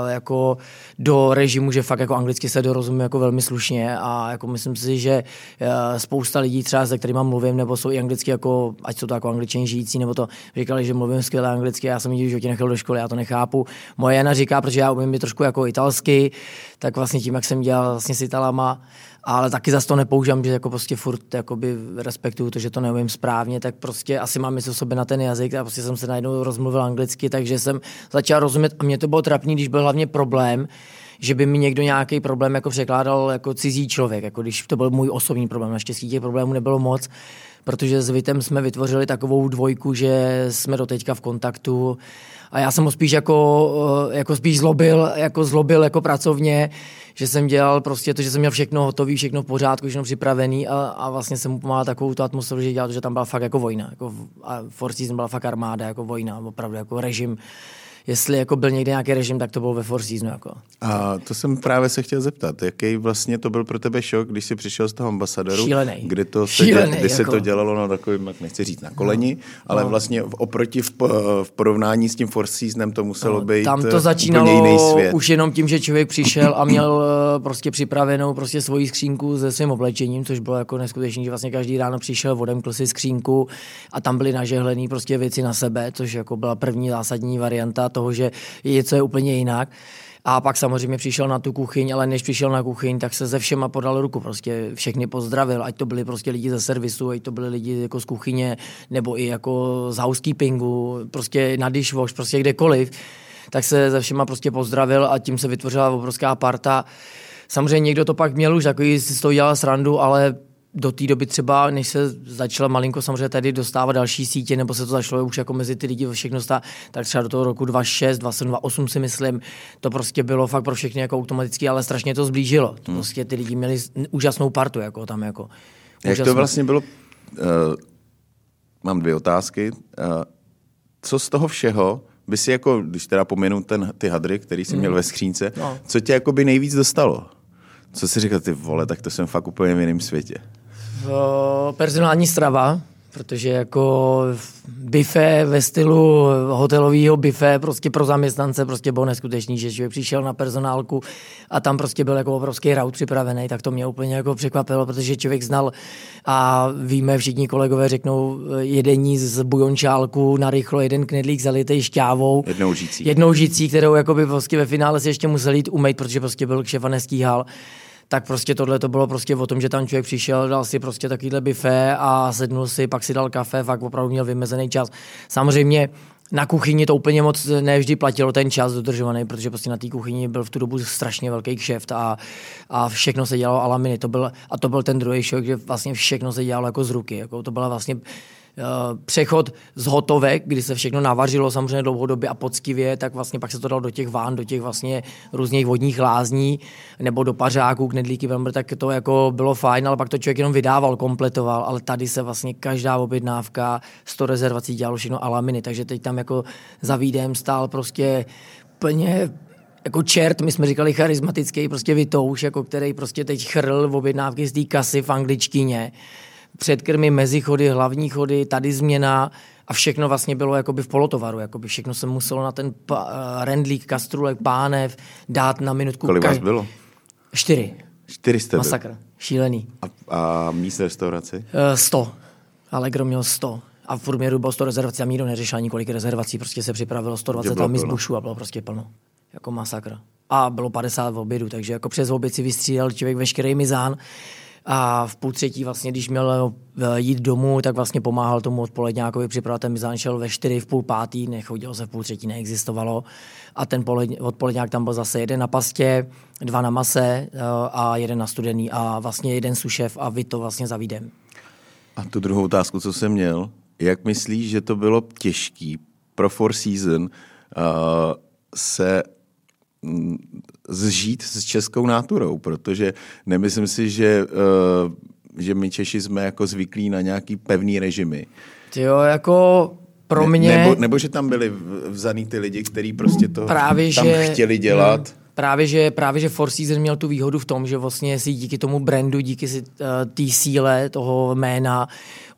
Speaker 1: jako do režimu, že fakt jako anglicky se dorozumím jako velmi slušně a jako myslím si, že eh, spousta lidí třeba, se kterými mluvím, nebo jsou i anglicky jako, ať jsou to jako angličani žijící, nebo to říkali, že mluvím skvěle anglicky, já jsem v životě nechal do školy, já to nechápu. Moje Jana říká, protože já umím trošku jako italsky, tak vlastně tím, jak jsem dělal vlastně s Italama, ale taky zase to nepoužívám, že jako prostě furt jakoby respektuju to, že to neumím správně, tak prostě asi mám mysl sobě na ten jazyk a prostě jsem se najednou rozmluvil anglicky, takže jsem začal rozumět a mě to bylo trapný, když byl hlavně problém, že by mi někdo nějaký problém jako překládal jako cizí člověk, jako když to byl můj osobní problém. Naštěstí těch problémů nebylo moc, protože s Vitem jsme vytvořili takovou dvojku, že jsme do teďka v kontaktu a já jsem ho spíš jako, eh, jako spíš zlobil, jako zlobil jako pracovně, že jsem dělal prostě to, že jsem měl všechno hotové, všechno v pořádku, všechno připravený a, a vlastně jsem mu pomáhal takovou tu atmosféru, že dělal, že tam byla fakt jako vojna. Jako, a Four Seasons byla fakt armáda, jako vojna, opravdu jako režim jestli jako byl někde nějaký režim, tak to byl ve Four Seasons. Jako.
Speaker 2: A to jsem právě se chtěl zeptat, jaký vlastně to byl pro tebe šok, když jsi přišel z toho ambasadoru,
Speaker 1: Šílený.
Speaker 2: kdy, to se,
Speaker 1: Šílený,
Speaker 2: kdy
Speaker 1: jako.
Speaker 2: se to dělalo na takovým, jak nechci říct, na koleni, no. ale
Speaker 1: No.
Speaker 2: vlastně v- oproti v, v porovnání s tím Four Seasonem to muselo
Speaker 1: No,
Speaker 2: být
Speaker 1: tam
Speaker 2: eh,
Speaker 1: to
Speaker 2: úplně
Speaker 1: začínalo
Speaker 2: jiný svět.
Speaker 1: už jenom tím, že člověk přišel a měl eh, prostě připravenou prostě svoji skřínku se svým oblečením, což bylo jako neskutečný, že vlastně každý ráno přišel, odemkl si skřínku a tam byly nažehlené prostě věci na sebe, což jako byla první zásadní varianta toho, že něco je úplně jinak. A pak samozřejmě přišel na tu kuchyň, ale než přišel na kuchyň, tak se ze všema podal ruku. Prostě všechny pozdravil, ať to byli prostě lidi ze servisu, ať to byli lidi jako z kuchyně, nebo i jako z housekeepingu, prostě na dishwash, prostě kdekoliv. Tak se ze všema prostě pozdravil a tím se vytvořila obrovská parta. Samozřejmě někdo to pak měl už, takový si z toho dělal srandu, ale do té doby třeba, než se začala malinko samozřejmě tady dostávat další sítě, nebo se to začalo už jako mezi ty lidi všechno stát, tak třeba do toho roku 2006, 2007, 2008 si myslím, to prostě bylo fakt pro všechny jako automaticky, ale strašně to zblížilo. To prostě ty lidi měli úžasnou partu, jako tam jako.
Speaker 2: Jak to
Speaker 1: úžasnou.
Speaker 2: vlastně bylo? Uh, mám dvě otázky. Uh, co z toho všeho by si jako, když teda pominu ten, ty hadry, který jsi měl ve skřínce,
Speaker 1: No.
Speaker 2: co tě jako by nejvíc dostalo? Co si říkal, ty vole, tak to jsem fakt úplně v jiném světě.
Speaker 1: O, personální strava, protože jako bife ve stylu hotelového bife prostě pro zaměstnance prostě bylo neskutečný, že člověk přišel na personálku a tam prostě byl jako obrovský raut připravený, tak to mě úplně jako překvapilo, protože člověk znal a víme, všichni kolegové řeknou jedení z bujončálku na rychlo, jeden knedlík zalitej šťávou,
Speaker 2: Jednou žicí.
Speaker 1: jednou žicí, kterou jakoby prostě ve finále si ještě musel jít umýt, protože prostě byl kšef a nestíhal tak prostě tohle to bylo prostě o tom, že tam člověk přišel, dal si prostě takovýhle bifé a sednul si, pak si dal kafe, fakt opravdu měl vymezený čas. Samozřejmě na kuchyni to úplně moc nevždy platilo ten čas dodržovaný, protože prostě na té kuchyni byl v tu dobu strašně velký kšeft a, a všechno se dělalo alaminy. To byl, a to byl ten druhý šok, že vlastně všechno se dělalo jako z ruky. Jako to byla vlastně přechod z hotovek, kdy se všechno navařilo samozřejmě dlouhodobě a poctivě, tak vlastně pak se to dalo do těch ván, do těch vlastně různých vodních lázní nebo do pařáků, knedlíky, velmi, tak to jako bylo fajn, ale pak to člověk jenom vydával, kompletoval, ale tady se vlastně každá objednávka, 100 rezervací dělalo všechno alaminy, takže teď tam jako za výdem stál prostě plně jako čert, my jsme říkali charismatický, prostě vytouš, jako který prostě teď chrl v objednávky z té kasy v angličtině předkrmy, mezichody, hlavní chody, tady změna a všechno vlastně bylo jakoby v polotovaru, jakoby všechno se muselo na ten pa, uh, rendlík, kastrulek, pánev dát na minutku.
Speaker 2: Kolik vás bylo?
Speaker 1: Čtyři.
Speaker 2: 400 byl.
Speaker 1: Masakr. Šílený.
Speaker 2: A, a míst restauraci?
Speaker 1: Uh, sto. Allegro měl 100. A v průměru bylo 100 rezervací a nikdo neřešil ani kolik rezervací. Prostě se připravilo 120
Speaker 2: Že bylo
Speaker 1: tam z bušu a bylo prostě plno. Jako masakr. A bylo 50 v obědu, takže jako přes oběd si vystřídal člověk veškerý mizán. A v půl třetí vlastně, když měl eh, jít domů, tak vlastně pomáhal tomu odpoledňákovi připravovat ten mizán, šel ve čtyři, v půl pátý, nechodilo se v půl třetí, neexistovalo. A ten poledň, odpoledňák tam byl zase jeden na pastě, dva na mase eh, a jeden na studený a vlastně jeden sušev a vy to vlastně za výdem.
Speaker 2: A tu druhou otázku, co jsem měl, jak myslíš, že to bylo těžký pro Four Season uh, se mm, zžít s českou náturou, protože nemyslím si, že, uh, že my Češi jsme jako zvyklí na nějaký pevný režimy.
Speaker 1: Jo, jako pro mě...
Speaker 2: Ne, nebo, nebo že tam byli vzaný ty lidi, kteří prostě to
Speaker 1: právě,
Speaker 2: tam
Speaker 1: že,
Speaker 2: chtěli dělat. Hmm,
Speaker 1: právě, že, právě, že Four Seasons měl tu výhodu v tom, že vlastně si díky tomu brandu, díky si, uh, té síle toho jména,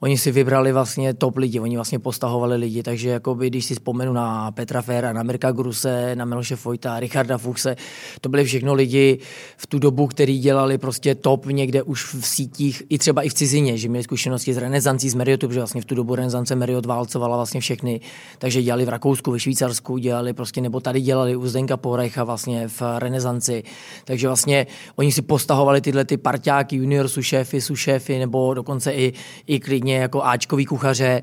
Speaker 1: oni si vybrali vlastně top lidi, oni vlastně postahovali lidi, takže jakoby, když si vzpomenu na Petra Fera, na Mirka Gruse, na Miloše Fojta, Richarda Fuchse, to byly všechno lidi v tu dobu, který dělali prostě top někde už v sítích, i třeba i v cizině, že měli zkušenosti s renesancí, z Marriotu, protože vlastně v tu dobu renesance Marriott válcovala vlastně všechny, takže dělali v Rakousku, ve Švýcarsku, dělali prostě, nebo tady dělali u Zdenka Porecha vlastně v renesanci, takže vlastně oni si postahovali tyhle ty parťáky, junior šéfy, šéfy, nebo dokonce i, i klidně úplně jako Ačkový kuchaře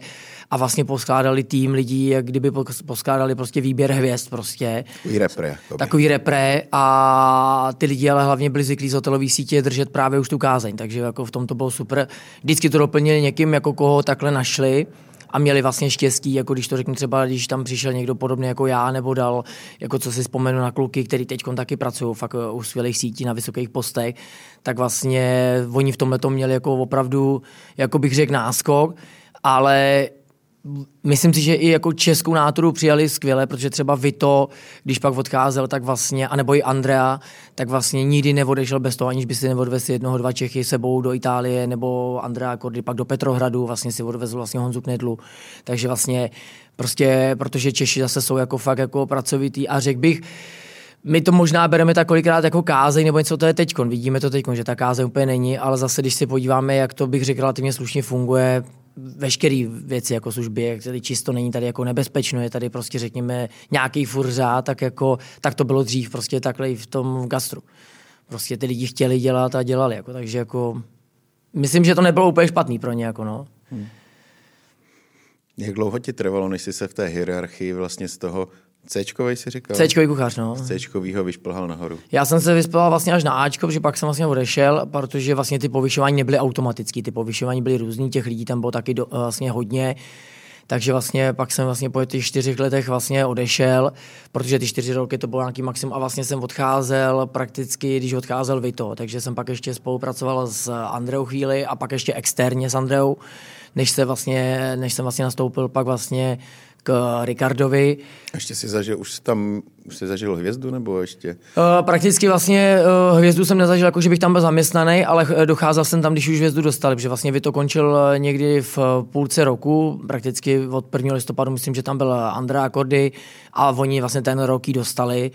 Speaker 1: a vlastně poskládali tým lidí, jak kdyby poskládali prostě výběr hvězd prostě.
Speaker 2: Takový repre.
Speaker 1: Takový repre a ty lidi ale hlavně byli zvyklí z hotelové sítě držet právě už tu kázeň, takže jako v tom to bylo super. Vždycky to doplnili někým, jako koho takhle našli a měli vlastně štěstí, jako když to řeknu třeba, když tam přišel někdo podobný jako já, nebo dal, jako co si vzpomenu na kluky, který teď taky pracují fakt u skvělých sítí na vysokých postech, tak vlastně oni v tomhle měli jako opravdu, jako bych řekl, náskok, ale myslím si, že i jako českou náturu přijali skvěle, protože třeba Vito, když pak odcházel, tak vlastně, anebo i Andrea, tak vlastně nikdy neodešel bez toho, aniž by si neodvezl jednoho, dva Čechy sebou do Itálie, nebo Andrea Kordy pak do Petrohradu, vlastně si odvezl vlastně Honzu Knedlu. Takže vlastně prostě, protože Češi zase jsou jako fakt jako pracovitý a řekl bych, my to možná bereme tak kolikrát jako kázeň, nebo něco to je teďkon. Vidíme to teďkon, že ta kázeň úplně není, ale zase, když si podíváme, jak to bych řekl relativně slušně funguje, veškeré věci jako služby, jak tady čisto není tady jako nebezpečno, je tady prostě řekněme nějaký furza, tak jako, tak to bylo dřív prostě takhle i v tom gastru. Prostě ty lidi chtěli dělat a dělali, jako, takže jako myslím, že to nebylo úplně špatný pro ně, jako no. Hmm.
Speaker 2: Jak dlouho ti trvalo, než jsi se v té hierarchii vlastně z toho C-čkovej si říkal?
Speaker 1: C-čkový kuchař, no.
Speaker 2: Z C-čkovýho vyšplhal nahoru.
Speaker 1: Já jsem se vyspal vlastně až na Ačko, protože pak jsem vlastně odešel, protože vlastně ty povyšování nebyly automatické, ty povyšování byly různý, těch lidí tam bylo taky do, vlastně hodně. Takže vlastně pak jsem vlastně po těch čtyřech letech vlastně odešel, protože ty čtyři roky to bylo nějaký maximum a vlastně jsem odcházel prakticky, když odcházel Vito, takže jsem pak ještě spolupracoval s Andreou chvíli a pak ještě externě s Andreou, než, se vlastně, než jsem vlastně nastoupil pak vlastně k Ricardovi.
Speaker 2: Ještě si zažil, už tam už jsi zažil hvězdu nebo ještě?
Speaker 1: Uh, prakticky vlastně uh, hvězdu jsem nezažil, jako že bych tam byl zaměstnaný, ale docházel jsem tam, když už hvězdu dostali, protože vlastně by to končil někdy v půlce roku, prakticky od 1. listopadu, myslím, že tam byl Andrea Kordy a oni vlastně ten rok dostali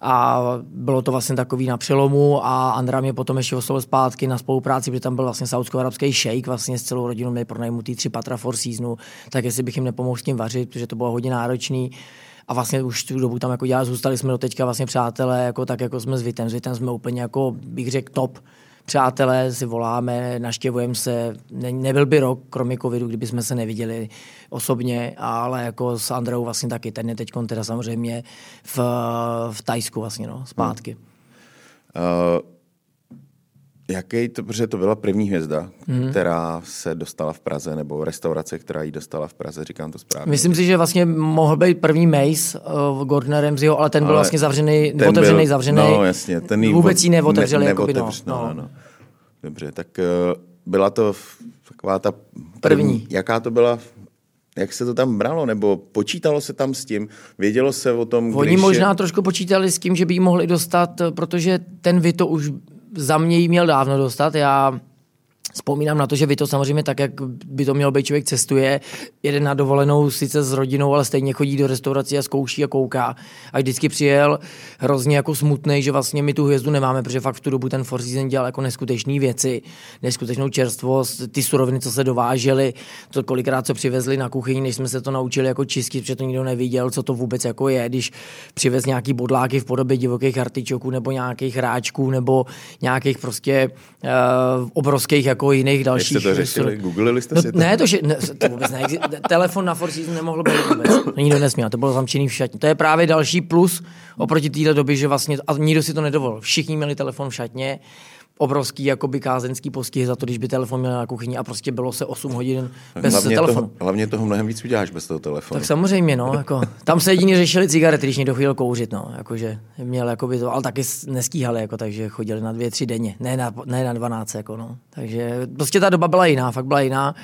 Speaker 1: a bylo to vlastně takový na přelomu a Andra mě potom ještě oslovil zpátky na spolupráci, protože tam byl vlastně saudsko-arabský šejk, vlastně s celou rodinou měli pronajmutý tři patra for seasonu, tak jestli bych jim nepomohl s tím vařit, protože to bylo hodně náročný a vlastně už tu dobu tam jako dělali, zůstali jsme do teďka vlastně přátelé, jako tak jako jsme s Vitem. S Vitem jsme úplně jako, bych řekl, top přátelé, si voláme, naštěvujeme se. Ne, nebyl by rok, kromě covidu, kdyby jsme se neviděli osobně, ale jako s Andreou vlastně taky. Ten je teď teda samozřejmě v, v Tajsku vlastně, no, zpátky. Hmm. Uh,
Speaker 2: jaký to, protože to byla první hvězda, hmm. která se dostala v Praze, nebo restaurace, která ji dostala v Praze, říkám to správně.
Speaker 1: Myslím si, že vlastně mohl být první Mace uh, Gordona Ramsayho, ale ten byl ale vlastně zavřený, otevřený, byl, zavřený.
Speaker 2: No jasně, ten
Speaker 1: vůbec ji neotevřeli. Ne, jakoby, no, no.
Speaker 2: No, no. Dobře, tak uh, byla to taková ta první.
Speaker 1: první.
Speaker 2: Jaká to byla jak se to tam bralo, nebo počítalo se tam s tím? Vědělo se o tom,
Speaker 1: Oni možná je... trošku počítali s tím, že by ji mohli dostat, protože ten Vito už za mě ji měl dávno dostat. Já Vzpomínám na to, že vy to samozřejmě tak, jak by to měl být člověk cestuje, jeden na dovolenou sice s rodinou, ale stejně chodí do restaurací a zkouší a kouká. A vždycky přijel hrozně jako smutný, že vlastně my tu hvězdu nemáme, protože fakt v tu dobu ten Four Seasons dělal jako neskutečné věci, neskutečnou čerstvost, ty suroviny, co se dovážely, to kolikrát co přivezli na kuchyni, než jsme se to naučili jako čistit, protože to nikdo neviděl, co to vůbec jako je, když přivez nějaký bodláky v podobě divokých artičoků nebo nějakých hráčků nebo nějakých prostě uh, obrovských jako jako jiných dalších.
Speaker 2: Jak jste to řešili? Googlili jste no, si
Speaker 1: to? Ne, to, že, ne, to vůbec ne. Telefon na Four Seasons nemohl být vůbec. Nikdo nesměl, to bylo zamčený v šatně. To je právě další plus oproti téhle době, že vlastně, a nikdo si to nedovolil. Všichni měli telefon v šatně, obrovský jakoby kázenský postih za to, když by telefon měl na kuchyni a prostě bylo se 8 hodin bez
Speaker 2: hlavně
Speaker 1: telefonu.
Speaker 2: Toho, hlavně toho mnohem víc uděláš bez toho telefonu.
Speaker 1: Tak samozřejmě, no, jako, tam se jedině řešili cigarety, když někdo chodil kouřit, no, jakože měl jakoby to, ale taky nestíhali, jako, takže chodili na dvě, tři denně, ne na, ne na 12, jako, no. Takže prostě ta doba byla jiná, fakt byla jiná.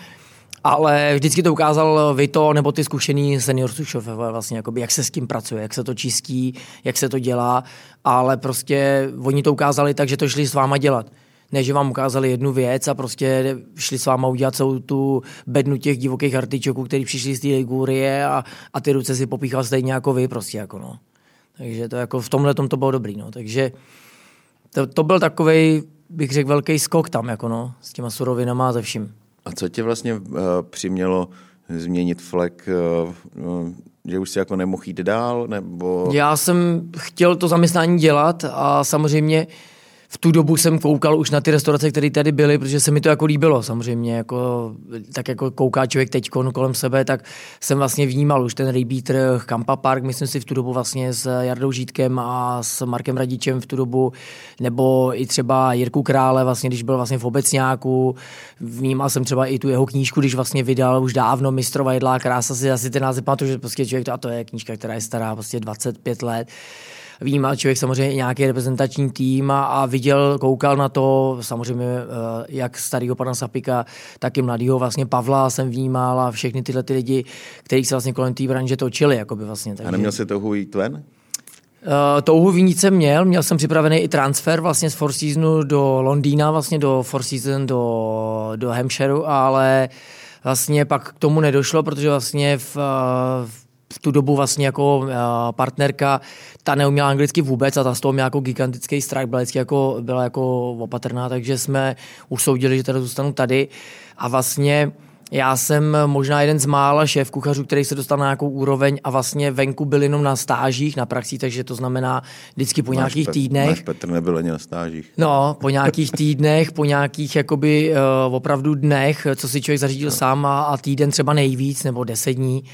Speaker 1: Ale vždycky to ukázal Vito nebo ty zkušený senior šofové, vlastně, jakoby, jak se s tím pracuje, jak se to čistí, jak se to dělá, ale prostě oni to ukázali tak, že to šli s váma dělat ne, že vám ukázali jednu věc a prostě šli s váma udělat celou tu bednu těch divokých artičoků, který přišli z té Ligurie a, a ty ruce si popíchal stejně jako vy prostě jako no. Takže to jako v tomhle tom to bylo dobrý, no. Takže to, to byl takový, bych řekl, velký skok tam, jako no, s těma surovinama a ze vším.
Speaker 2: A co tě vlastně uh, přimělo změnit flek, uh, že už si jako nemohl jít dál, nebo...
Speaker 1: Já jsem chtěl to zaměstnání dělat a samozřejmě uh, v tu dobu jsem koukal už na ty restaurace, které tady byly, protože se mi to jako líbilo samozřejmě, jako, tak jako kouká člověk teď kolem sebe, tak jsem vlastně vnímal už ten rybí trh, Kampa Park, myslím si v tu dobu vlastně s Jardou Žítkem a s Markem Radičem v tu dobu, nebo i třeba Jirku Krále, vlastně, když byl vlastně v Obecňáku, vnímal jsem třeba i tu jeho knížku, když vlastně vydal už dávno Mistrova jedlá krása, si asi ten název pamatuju, že prostě člověk, to, a to je knížka, která je stará prostě 25 let, vnímal člověk samozřejmě nějaký reprezentační tým a, a viděl, koukal na to, samozřejmě eh, jak starého pana Sapika, tak i mladého vlastně Pavla jsem vnímal a všechny tyhle ty lidi, kteří se vlastně kolem té branže točili. Jakoby vlastně,
Speaker 2: takže... A neměl si touhu jít ven?
Speaker 1: Uh, touhu jsem měl, měl jsem připravený i transfer vlastně z Four Seasonu do Londýna, vlastně do Four Season, do, do Hampshireu, ale vlastně pak k tomu nedošlo, protože vlastně v, v v tu dobu vlastně jako eh, partnerka, ta neuměla anglicky vůbec a ta z toho měla jako gigantický strach, byla jako, byla jako opatrná, takže jsme usoudili, že teda zůstanu tady a vlastně já jsem možná jeden z mála šéf kuchařů, který se dostal na nějakou úroveň a vlastně venku byl jenom na stážích, na praxi, takže to znamená vždycky po máš nějakých týdnech. Máš
Speaker 2: Petr nebyl ani na stážích.
Speaker 1: No, po nějakých týdnech, po nějakých jakoby uh, opravdu dnech, co si člověk zařídil no. sám a, a týden třeba nejvíc nebo deset dní,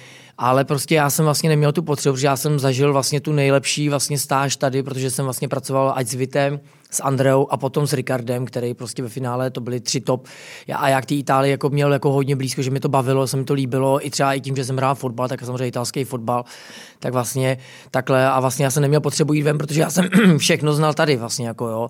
Speaker 1: ale prostě já jsem vlastně neměl tu potřebu, protože já jsem zažil vlastně tu nejlepší vlastně stáž tady, protože jsem vlastně pracoval ať s Vitem, s Andreou a potom s Ricardem, který prostě ve finále to byly tři top. Já, a já k té Itálii jako měl jako hodně blízko, že mi to bavilo, se mi to líbilo, i třeba i tím, že jsem hrál fotbal, tak samozřejmě italský fotbal, tak vlastně takhle a vlastně já jsem neměl potřebu jít ven, protože já jsem všechno znal tady vlastně jako jo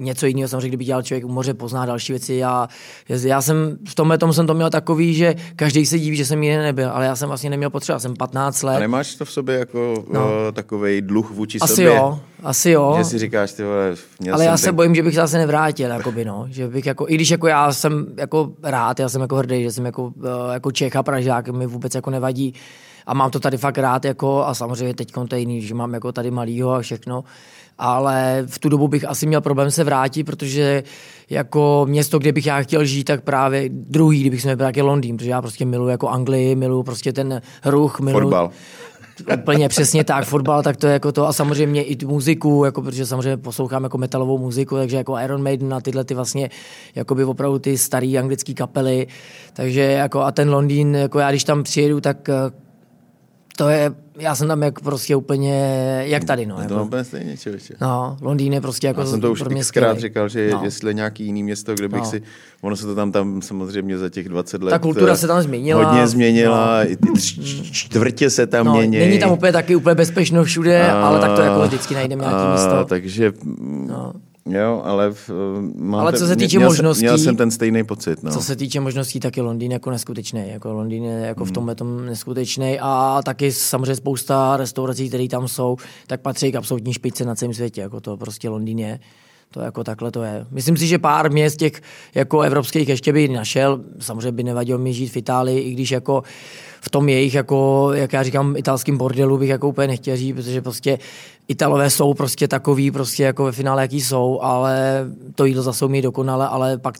Speaker 1: něco jiného, samozřejmě, kdyby dělal člověk u moře, pozná další věci. Já, já jsem v tomhle tom jsem to měl takový, že každý se diví, že jsem jiný nebyl, ale já jsem vlastně neměl potřeba, jsem 15 let. A
Speaker 2: nemáš to v sobě jako no. uh, takový dluh vůči
Speaker 1: asi
Speaker 2: sobě?
Speaker 1: Jo, asi jo.
Speaker 2: Že si říkáš, ty vole,
Speaker 1: měl Ale já se bojím, že bych se zase nevrátil, jakoby, no. že bych jako, i když jako já jsem jako rád, já jsem jako hrdý, že jsem jako, uh, jako Čech a Pražák, mi vůbec jako nevadí a mám to tady fakt rád jako a samozřejmě teď to je jiný, že mám jako tady malýho a všechno, ale v tu dobu bych asi měl problém se vrátit, protože jako město, kde bych já chtěl žít, tak právě druhý, kdybych se byl jak je Londýn, protože já prostě miluji jako Anglii, miluji prostě ten ruch, miluji...
Speaker 2: Fotbal.
Speaker 1: Úplně přesně tak, fotbal, tak to je jako to a samozřejmě i tu muziku, jako, protože samozřejmě poslouchám jako metalovou muziku, takže jako Iron Maiden a tyhle ty vlastně jako by opravdu ty staré anglické kapely, takže jako a ten Londýn, jako já když tam přijedu, tak to je, já jsem tam jak prostě úplně, jak tady, no.
Speaker 2: Je to
Speaker 1: jako,
Speaker 2: úplně stejně, člověče.
Speaker 1: No, Londýn je prostě jako
Speaker 2: Já jsem to už xkrát říkal, že
Speaker 1: no.
Speaker 2: jestli nějaký jiný město, kde bych no. si, ono se to tam, tam samozřejmě za těch 20 let.
Speaker 1: Ta kultura se tam změnila.
Speaker 2: Hodně změnila, no. i ty čtvrtě se tam no, mění.
Speaker 1: Není tam úplně taky úplně bezpečno všude, a, ale tak to jako vždycky najdeme nějaký a, místo.
Speaker 2: Takže no. Jo, ale, v,
Speaker 1: máte, ale co se týče
Speaker 2: měl
Speaker 1: možností,
Speaker 2: měl jsem ten stejný pocit. No.
Speaker 1: Co se týče možností, tak je Londýn jako neskutečný. Jako Londýn je jako hmm. v tomhle tom neskutečný a taky samozřejmě spousta restaurací, které tam jsou, tak patří k absolutní špičce na celém světě. Jako to prostě Londýn je. To jako takhle to je. Myslím si, že pár měst těch jako evropských ještě by našel. Samozřejmě by nevadilo mi žít v Itálii, i když jako v tom jejich, jako, jak já říkám, italským bordelu bych jako úplně nechtěl žít, protože prostě Italové jsou prostě takový, prostě jako ve finále, jaký jsou, ale to jídlo zase umí dokonale, ale pak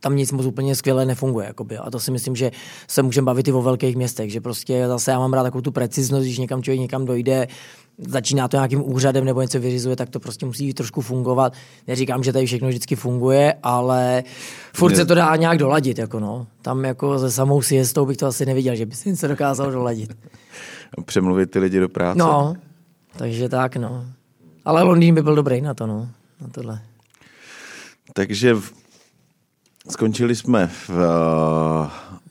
Speaker 1: tam nic moc úplně skvěle nefunguje. Jakoby. A to si myslím, že se můžeme bavit i o velkých městech, že prostě zase já mám rád takovou tu preciznost, když někam člověk někam dojde, začíná to nějakým úřadem nebo něco vyřizuje, tak to prostě musí trošku fungovat. Neříkám, že tady všechno vždycky funguje, ale furt se to dá nějak doladit. Jako no. Tam jako se samou siestou bych to asi neviděl, že by se se dokázal doladit.
Speaker 2: Přemluvit ty lidi do práce.
Speaker 1: No, takže tak no. Ale Londýn by byl dobrý na to, no. Na tohle.
Speaker 2: Takže v, skončili jsme v, uh,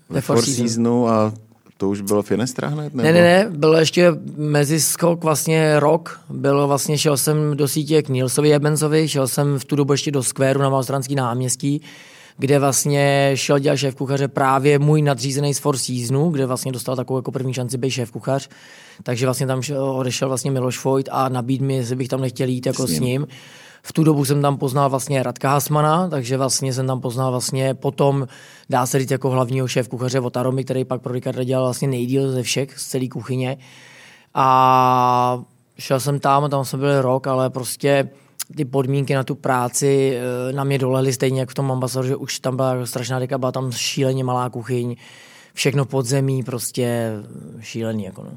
Speaker 2: ve Four Seasonu a to už bylo Finestra hned?
Speaker 1: Nebo? Ne, ne, ne, bylo ještě mezi skok vlastně rok, bylo vlastně, šel jsem do sítě k Nilsovi Jebenzovi, šel jsem v tu dobu ještě do skvéru na Malostranský náměstí, kde vlastně šel dělat šéf kuchaře právě můj nadřízený z Four Seasonu, kde vlastně dostal takovou jako první šanci být šéf kuchař. Takže vlastně tam odešel vlastně Miloš Vojt a nabídl mi, jestli bych tam nechtěl jít jako s ním. S ním. V tu dobu jsem tam poznal vlastně Radka Hasmana, takže vlastně jsem tam poznal vlastně potom, dá se říct, jako hlavního šéf kuchaře od Aromy, který pak pro Ricarda dělal vlastně nejdíl ze všech, z celé kuchyně. A šel jsem tam, tam jsem byl rok, ale prostě ty podmínky na tu práci eh, na mě dolehly stejně jako v tom ambasadoru, že už tam byla strašná deka, byla tam šíleně malá kuchyň, všechno podzemí, prostě šílený. Jako no.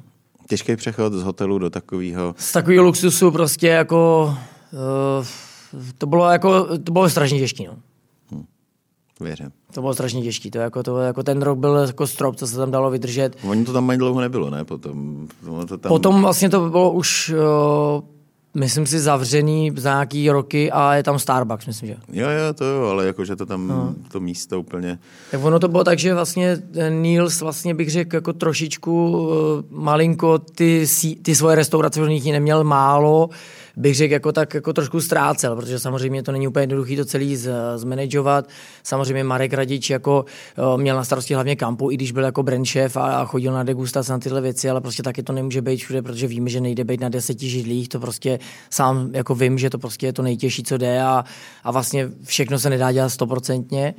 Speaker 2: Těžký přechod z hotelu do takového.
Speaker 1: Z takového luxusu prostě jako uh, to bylo jako, to bylo strašně těžké. No.
Speaker 2: Hm. Věřím.
Speaker 1: To bylo strašně těžké. To jako, to, jako ten rok byl jako strop, co se tam dalo vydržet.
Speaker 2: Oni to tam ani dlouho nebylo, ne? Potom, to tam...
Speaker 1: Potom vlastně to bylo už uh, myslím si, zavřený za nějaký roky a je tam Starbucks, myslím, že.
Speaker 2: Jo, jo, to jo, ale jakože to tam, no. to místo úplně...
Speaker 1: Tak ono to bylo tak, že vlastně Niels, vlastně bych řekl, jako trošičku uh, malinko ty, ty svoje restaurace, v nich neměl málo, bych řekl, jako tak jako trošku ztrácel, protože samozřejmě to není úplně jednoduché to celý z, zmanagovat. Samozřejmě Marek Radič jako o, měl na starosti hlavně kampu, i když byl jako brand chef a, a chodil na degustace na tyhle věci, ale prostě taky to nemůže být všude, protože víme, že nejde být na deseti židlích, to prostě sám jako vím, že to prostě je to nejtěžší, co jde a, a vlastně všechno se nedá dělat stoprocentně.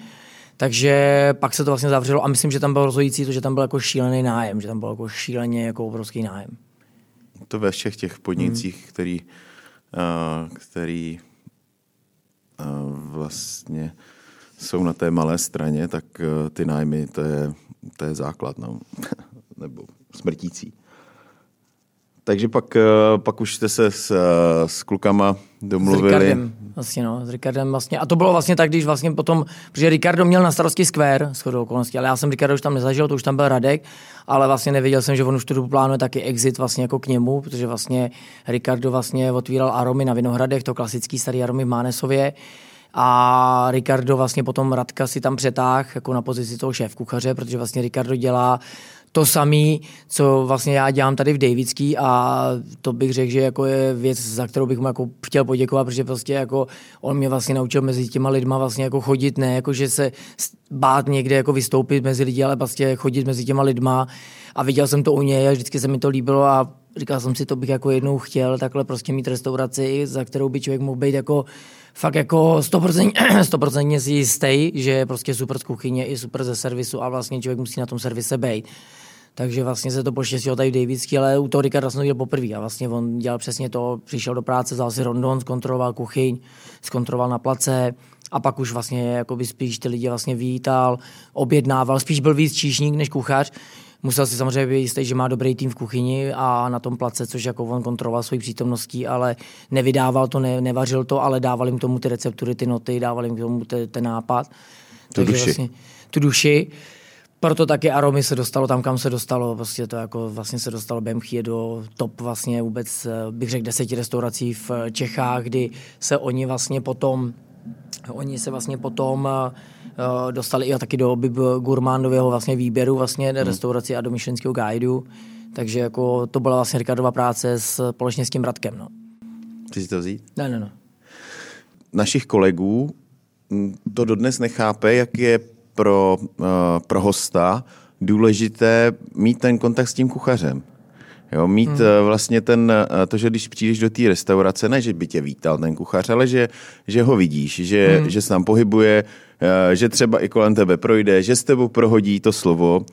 Speaker 1: Takže pak se to vlastně zavřelo a myslím, že tam bylo rozhodující to, že tam byl jako šílený nájem, že tam byl jako šíleně jako obrovský nájem.
Speaker 2: To ve všech těch podnicích, hmm. který který vlastně jsou na té malé straně, tak e, ty nájmy, to je, to je základ, no. nebo smrtící. Takže pak, eh, pak už jste se s, eh, s klukama domluvili.
Speaker 1: S Ricardem, vlastně no, s Ricardem vlastně. A to bylo vlastně tak, když vlastně potom, protože Ricardo měl na starosti Square, s okolností, ale já jsem Ricardo už tam nezažil, to už tam byl Radek, ale vlastně nevěděl jsem, že on už tu dobu plánuje taky exit vlastně jako k němu, protože vlastně Ricardo vlastně otvíral aromy na Vinohradech, to klasický starý aromy v Mánesově. A Ricardo vlastně potom Radka si tam přetáh jako na pozici toho šéf kuchaře, protože vlastně Ricardo dělá to samé, co vlastně já dělám tady v Davidský a to bych řekl, že jako je věc, za kterou bych mu jako chtěl poděkovat, protože prostě jako on mě vlastně naučil mezi těma lidma vlastně jako chodit, ne jako že se bát někde jako vystoupit mezi lidi, ale vlastně chodit mezi těma lidma a viděl jsem to u něj a vždycky se mi to líbilo a říkal jsem si, to bych jako jednou chtěl, takhle prostě mít restauraci, za kterou by člověk mohl být jako fakt jako 100%, 100% si jistý, že je prostě super z kuchyně i super ze servisu a vlastně člověk musí na tom servise být. Takže vlastně se to poštěstilo tady v Davidsky, ale u toho Ricarda jsem to viděl poprvé. A vlastně on dělal přesně to, přišel do práce, vzal si rondon, zkontroloval kuchyň, zkontroloval na place, a pak už vlastně jako by spíš ty lidi vlastně vítal, objednával, spíš byl víc číšník než kuchař. Musel si samozřejmě být jistý, že má dobrý tým v kuchyni a na tom place, což jako on kontroloval svojí přítomností, ale nevydával to, ne, nevařil to, ale dával jim k tomu ty receptury, ty noty, dával jim k tomu ten nápad.
Speaker 2: Tu Takže duši. Vlastně,
Speaker 1: tu duši proto taky Aromy se dostalo tam, kam se dostalo. Prostě to jako vlastně se dostalo Bemchie do top vlastně vůbec, eh, bych řekl, deseti restaurací v Čechách, kdy se oni vlastně potom Oni se vlastně potom uh, dostali i taky do Bib Gurmandového vlastně výběru vlastně hmm. restauraci a do Michelinského guideu. Takže jako to byla vlastně Ricardova práce společně s tím Radkem. No.
Speaker 2: Chci si to vzít?
Speaker 1: Ne, ne, ne.
Speaker 2: Našich kolegů mm, to dodnes nechápe, jak je pro, uh, pro hosta důležité mít ten kontakt s tím kuchařem. Jo, mít hmm. Eh, vlastně ten, eh, to, že když přijdeš do té restaurace, ne, že by tě vítal ten kuchař, ale že, že ho vidíš, že, hmm. že se tam pohybuje, že třeba i kolem tebe projde, že s tebou prohodí to slovo,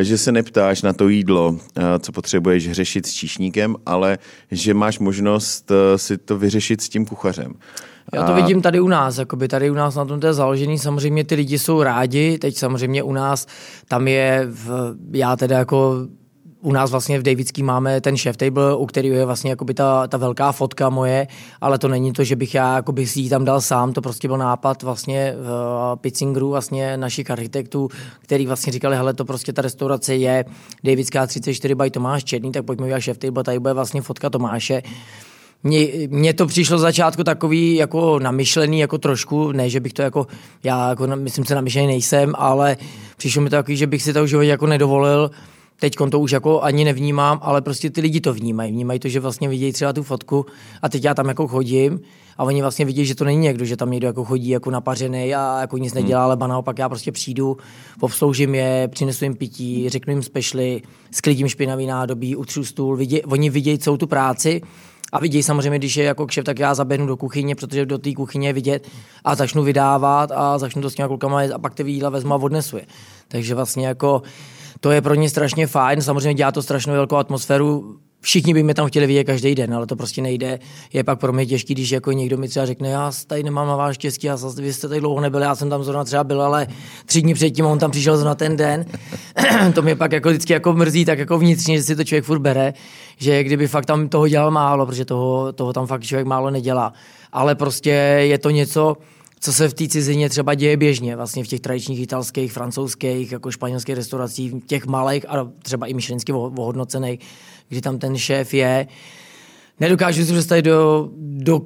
Speaker 2: že se neptáš na to jídlo, co potřebuješ řešit s číšníkem, ale že máš možnost si to vyřešit s tím kuchařem.
Speaker 1: Já to vidím tady u nás, jakoby tady u nás na tom to je založený, samozřejmě ty lidi jsou rádi, teď samozřejmě u nás tam je, v, já teda jako u nás vlastně v Davidský máme ten chef table, u kterého je vlastně jakoby ta, ta velká fotka moje, ale to není to, že bych já jakoby si ji tam dal sám, to prostě byl nápad vlastně v Pizzingru, vlastně našich architektů, který vlastně říkali, hele, to prostě ta restaurace je Davidská 34 by Tomáš Černý, tak pojďme udělat chef table, tady bude vlastně fotka Tomáše. Mně, to přišlo z začátku takový jako namyšlený, jako trošku, ne, že bych to jako, já jako myslím se namyšlený nejsem, ale přišlo mi to takový, že bych si to životě jako nedovolil, teď to už jako ani nevnímám, ale prostě ty lidi to vnímají. Vnímají to, že vlastně vidějí třeba tu fotku a teď já tam jako chodím a oni vlastně vidí, že to není někdo, že tam někdo jako chodí jako napařený a jako nic nedělá, hmm. ale naopak já prostě přijdu, obsloužím je, přinesu jim pití, řeknu jim spešly, sklidím špinavý nádobí, utřu stůl, vidě, oni vidějí celou tu práci a vidějí samozřejmě, když je jako kšef, tak já zaběhnu do kuchyně, protože do té kuchyně je vidět a začnu vydávat a začnu to s těma klukama a pak ty jídla vezmu a odnesu je. Takže vlastně jako to je pro ně strašně fajn, samozřejmě dělá to strašnou velkou atmosféru, všichni by mě tam chtěli vidět každý den, ale to prostě nejde. Je pak pro mě těžký, když jako někdo mi třeba řekne, já tady nemám na váš štěstí, já vy jste tady dlouho nebyli, já jsem tam zrovna třeba byl, ale tři dny předtím on tam přišel na ten den. to mě pak jako vždycky jako mrzí, tak jako vnitřně, že si to člověk furt bere, že kdyby fakt tam toho dělal málo, protože toho, toho tam fakt člověk málo nedělá. Ale prostě je to něco, co se v té cizině třeba děje běžně, vlastně v těch tradičních italských, francouzských, jako španělských restauracích, těch malých a třeba i myšlensky ohodnocených, kdy tam ten šéf je. Nedokážu si představit do, do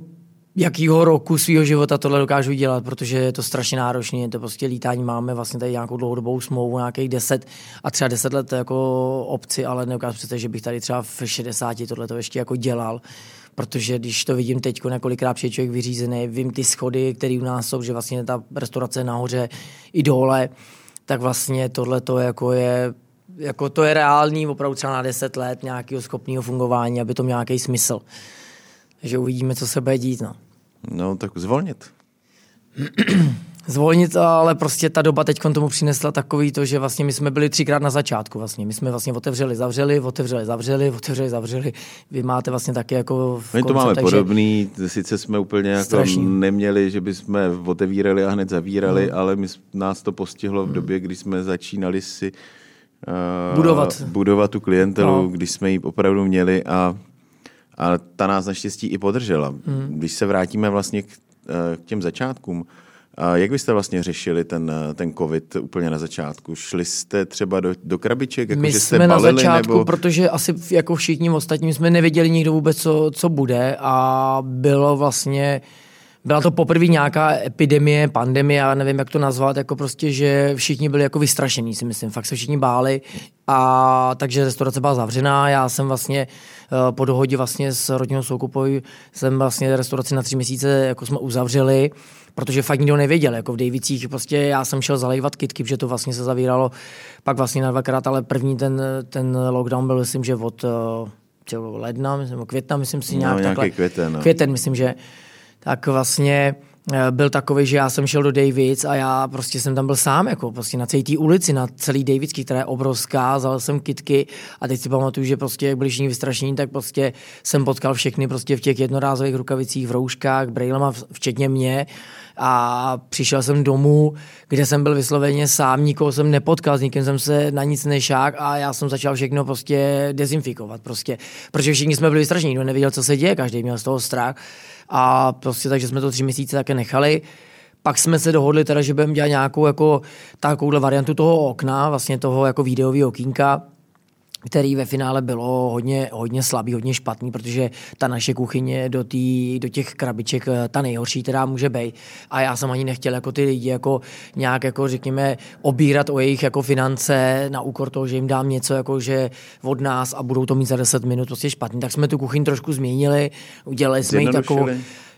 Speaker 1: jakýho roku svého života tohle dokážu dělat, protože je to strašně náročné, je to prostě lítání, máme vlastně tady nějakou dlouhodobou smlouvu, nějakých 10 a třeba 10 let jako obci, ale nedokážu představit, že bych tady třeba v 60 tohle to ještě jako dělal protože když to vidím teď, několikrát přijde člověk vyřízený, vím ty schody, které u nás jsou, že vlastně ta restaurace nahoře i dole, tak vlastně tohle to jako je jako to je reálný opravdu třeba na 10 let nějakého schopného fungování, aby to měl nějaký smysl. Takže uvidíme, co se bude dít. No,
Speaker 2: no tak zvolnit.
Speaker 1: zvolnit, ale prostě ta doba teď tomu přinesla takový to, že vlastně my jsme byli třikrát na začátku vlastně. My jsme vlastně otevřeli, zavřeli, otevřeli, zavřeli, otevřeli, zavřeli. Vy máte vlastně taky jako
Speaker 2: v My to máme takže... podobný, sice jsme úplně jako strašný. neměli, že bychom otevírali a hned zavírali, hmm. ale my, nás to postihlo v hmm. době, kdy jsme začínali si uh, budovat. budovat tu klientelu, no. když jsme ji opravdu měli a, a ta nás naštěstí i podržela. Hmm. Když se vrátíme vlastně k, eh, k těm začátkům, jak byste vlastně řešili ten, ten covid úplně na začátku? Šli jste třeba do, do krabiček?
Speaker 1: Jako, My že jste jsme balili, na začátku, nebo... protože asi jako všichni ostatní jsme nevěděli nikdo vůbec, co, co bude a bylo vlastně byla to poprvé nějaká epidemie, pandemie, já nevím, jak to nazvat, jako prostě, že všichni byli jako vystrašení, si myslím, fakt se všichni báli a takže restaurace byla zavřená, já jsem vlastně eh, po dohodě vlastně s rodinou Soukupoj jsem vlastně restauraci na tři měsíce jako jsme uzavřeli, protože fakt nikdo nevěděl, jako v Davicích prostě já jsem šel zalejvat kitky, protože to vlastně se zavíralo pak vlastně na dvakrát, ale první ten, ten lockdown byl, myslím, že od uh, ledna, myslím, května, myslím si nějak
Speaker 2: no,
Speaker 1: takhle.
Speaker 2: Květen, no.
Speaker 1: květen, myslím, že tak vlastně eh, byl takový, že já jsem šel do Davids a já prostě jsem tam byl sám, jako prostě na celé té ulici, na celý Davidský, která je obrovská, vzal jsem kitky a teď si pamatuju, že prostě jak byli všichni vystrašení, tak prostě jsem potkal všechny prostě v těch jednorázových rukavicích, v rouškách, brejlema, včetně mě. A přišel jsem domů, kde jsem byl vysloveně sám, nikoho jsem nepotkal, s nikým jsem se na nic nešák a já jsem začal všechno prostě dezinfikovat prostě, protože všichni jsme byli vystrašení, nikdo nevěděl, co se děje, každý měl z toho strach a prostě takže jsme to tři měsíce také nechali. Pak jsme se dohodli teda, že budeme dělat nějakou jako takovouhle variantu toho okna, vlastně toho jako videového okýnka, který ve finále bylo hodně, hodně slabý, hodně špatný, protože ta naše kuchyně do, tý, do těch krabiček eh, ta nejhorší teda může být. A já jsem ani nechtěl jako ty lidi jako nějak jako řekněme obírat o jejich jako finance na úkor toho, že jim dám něco jako že od nás a budou to mít za 10 minut prostě špatný. Tak jsme tu kuchyň trošku změnili, udělali jsme ji takovou,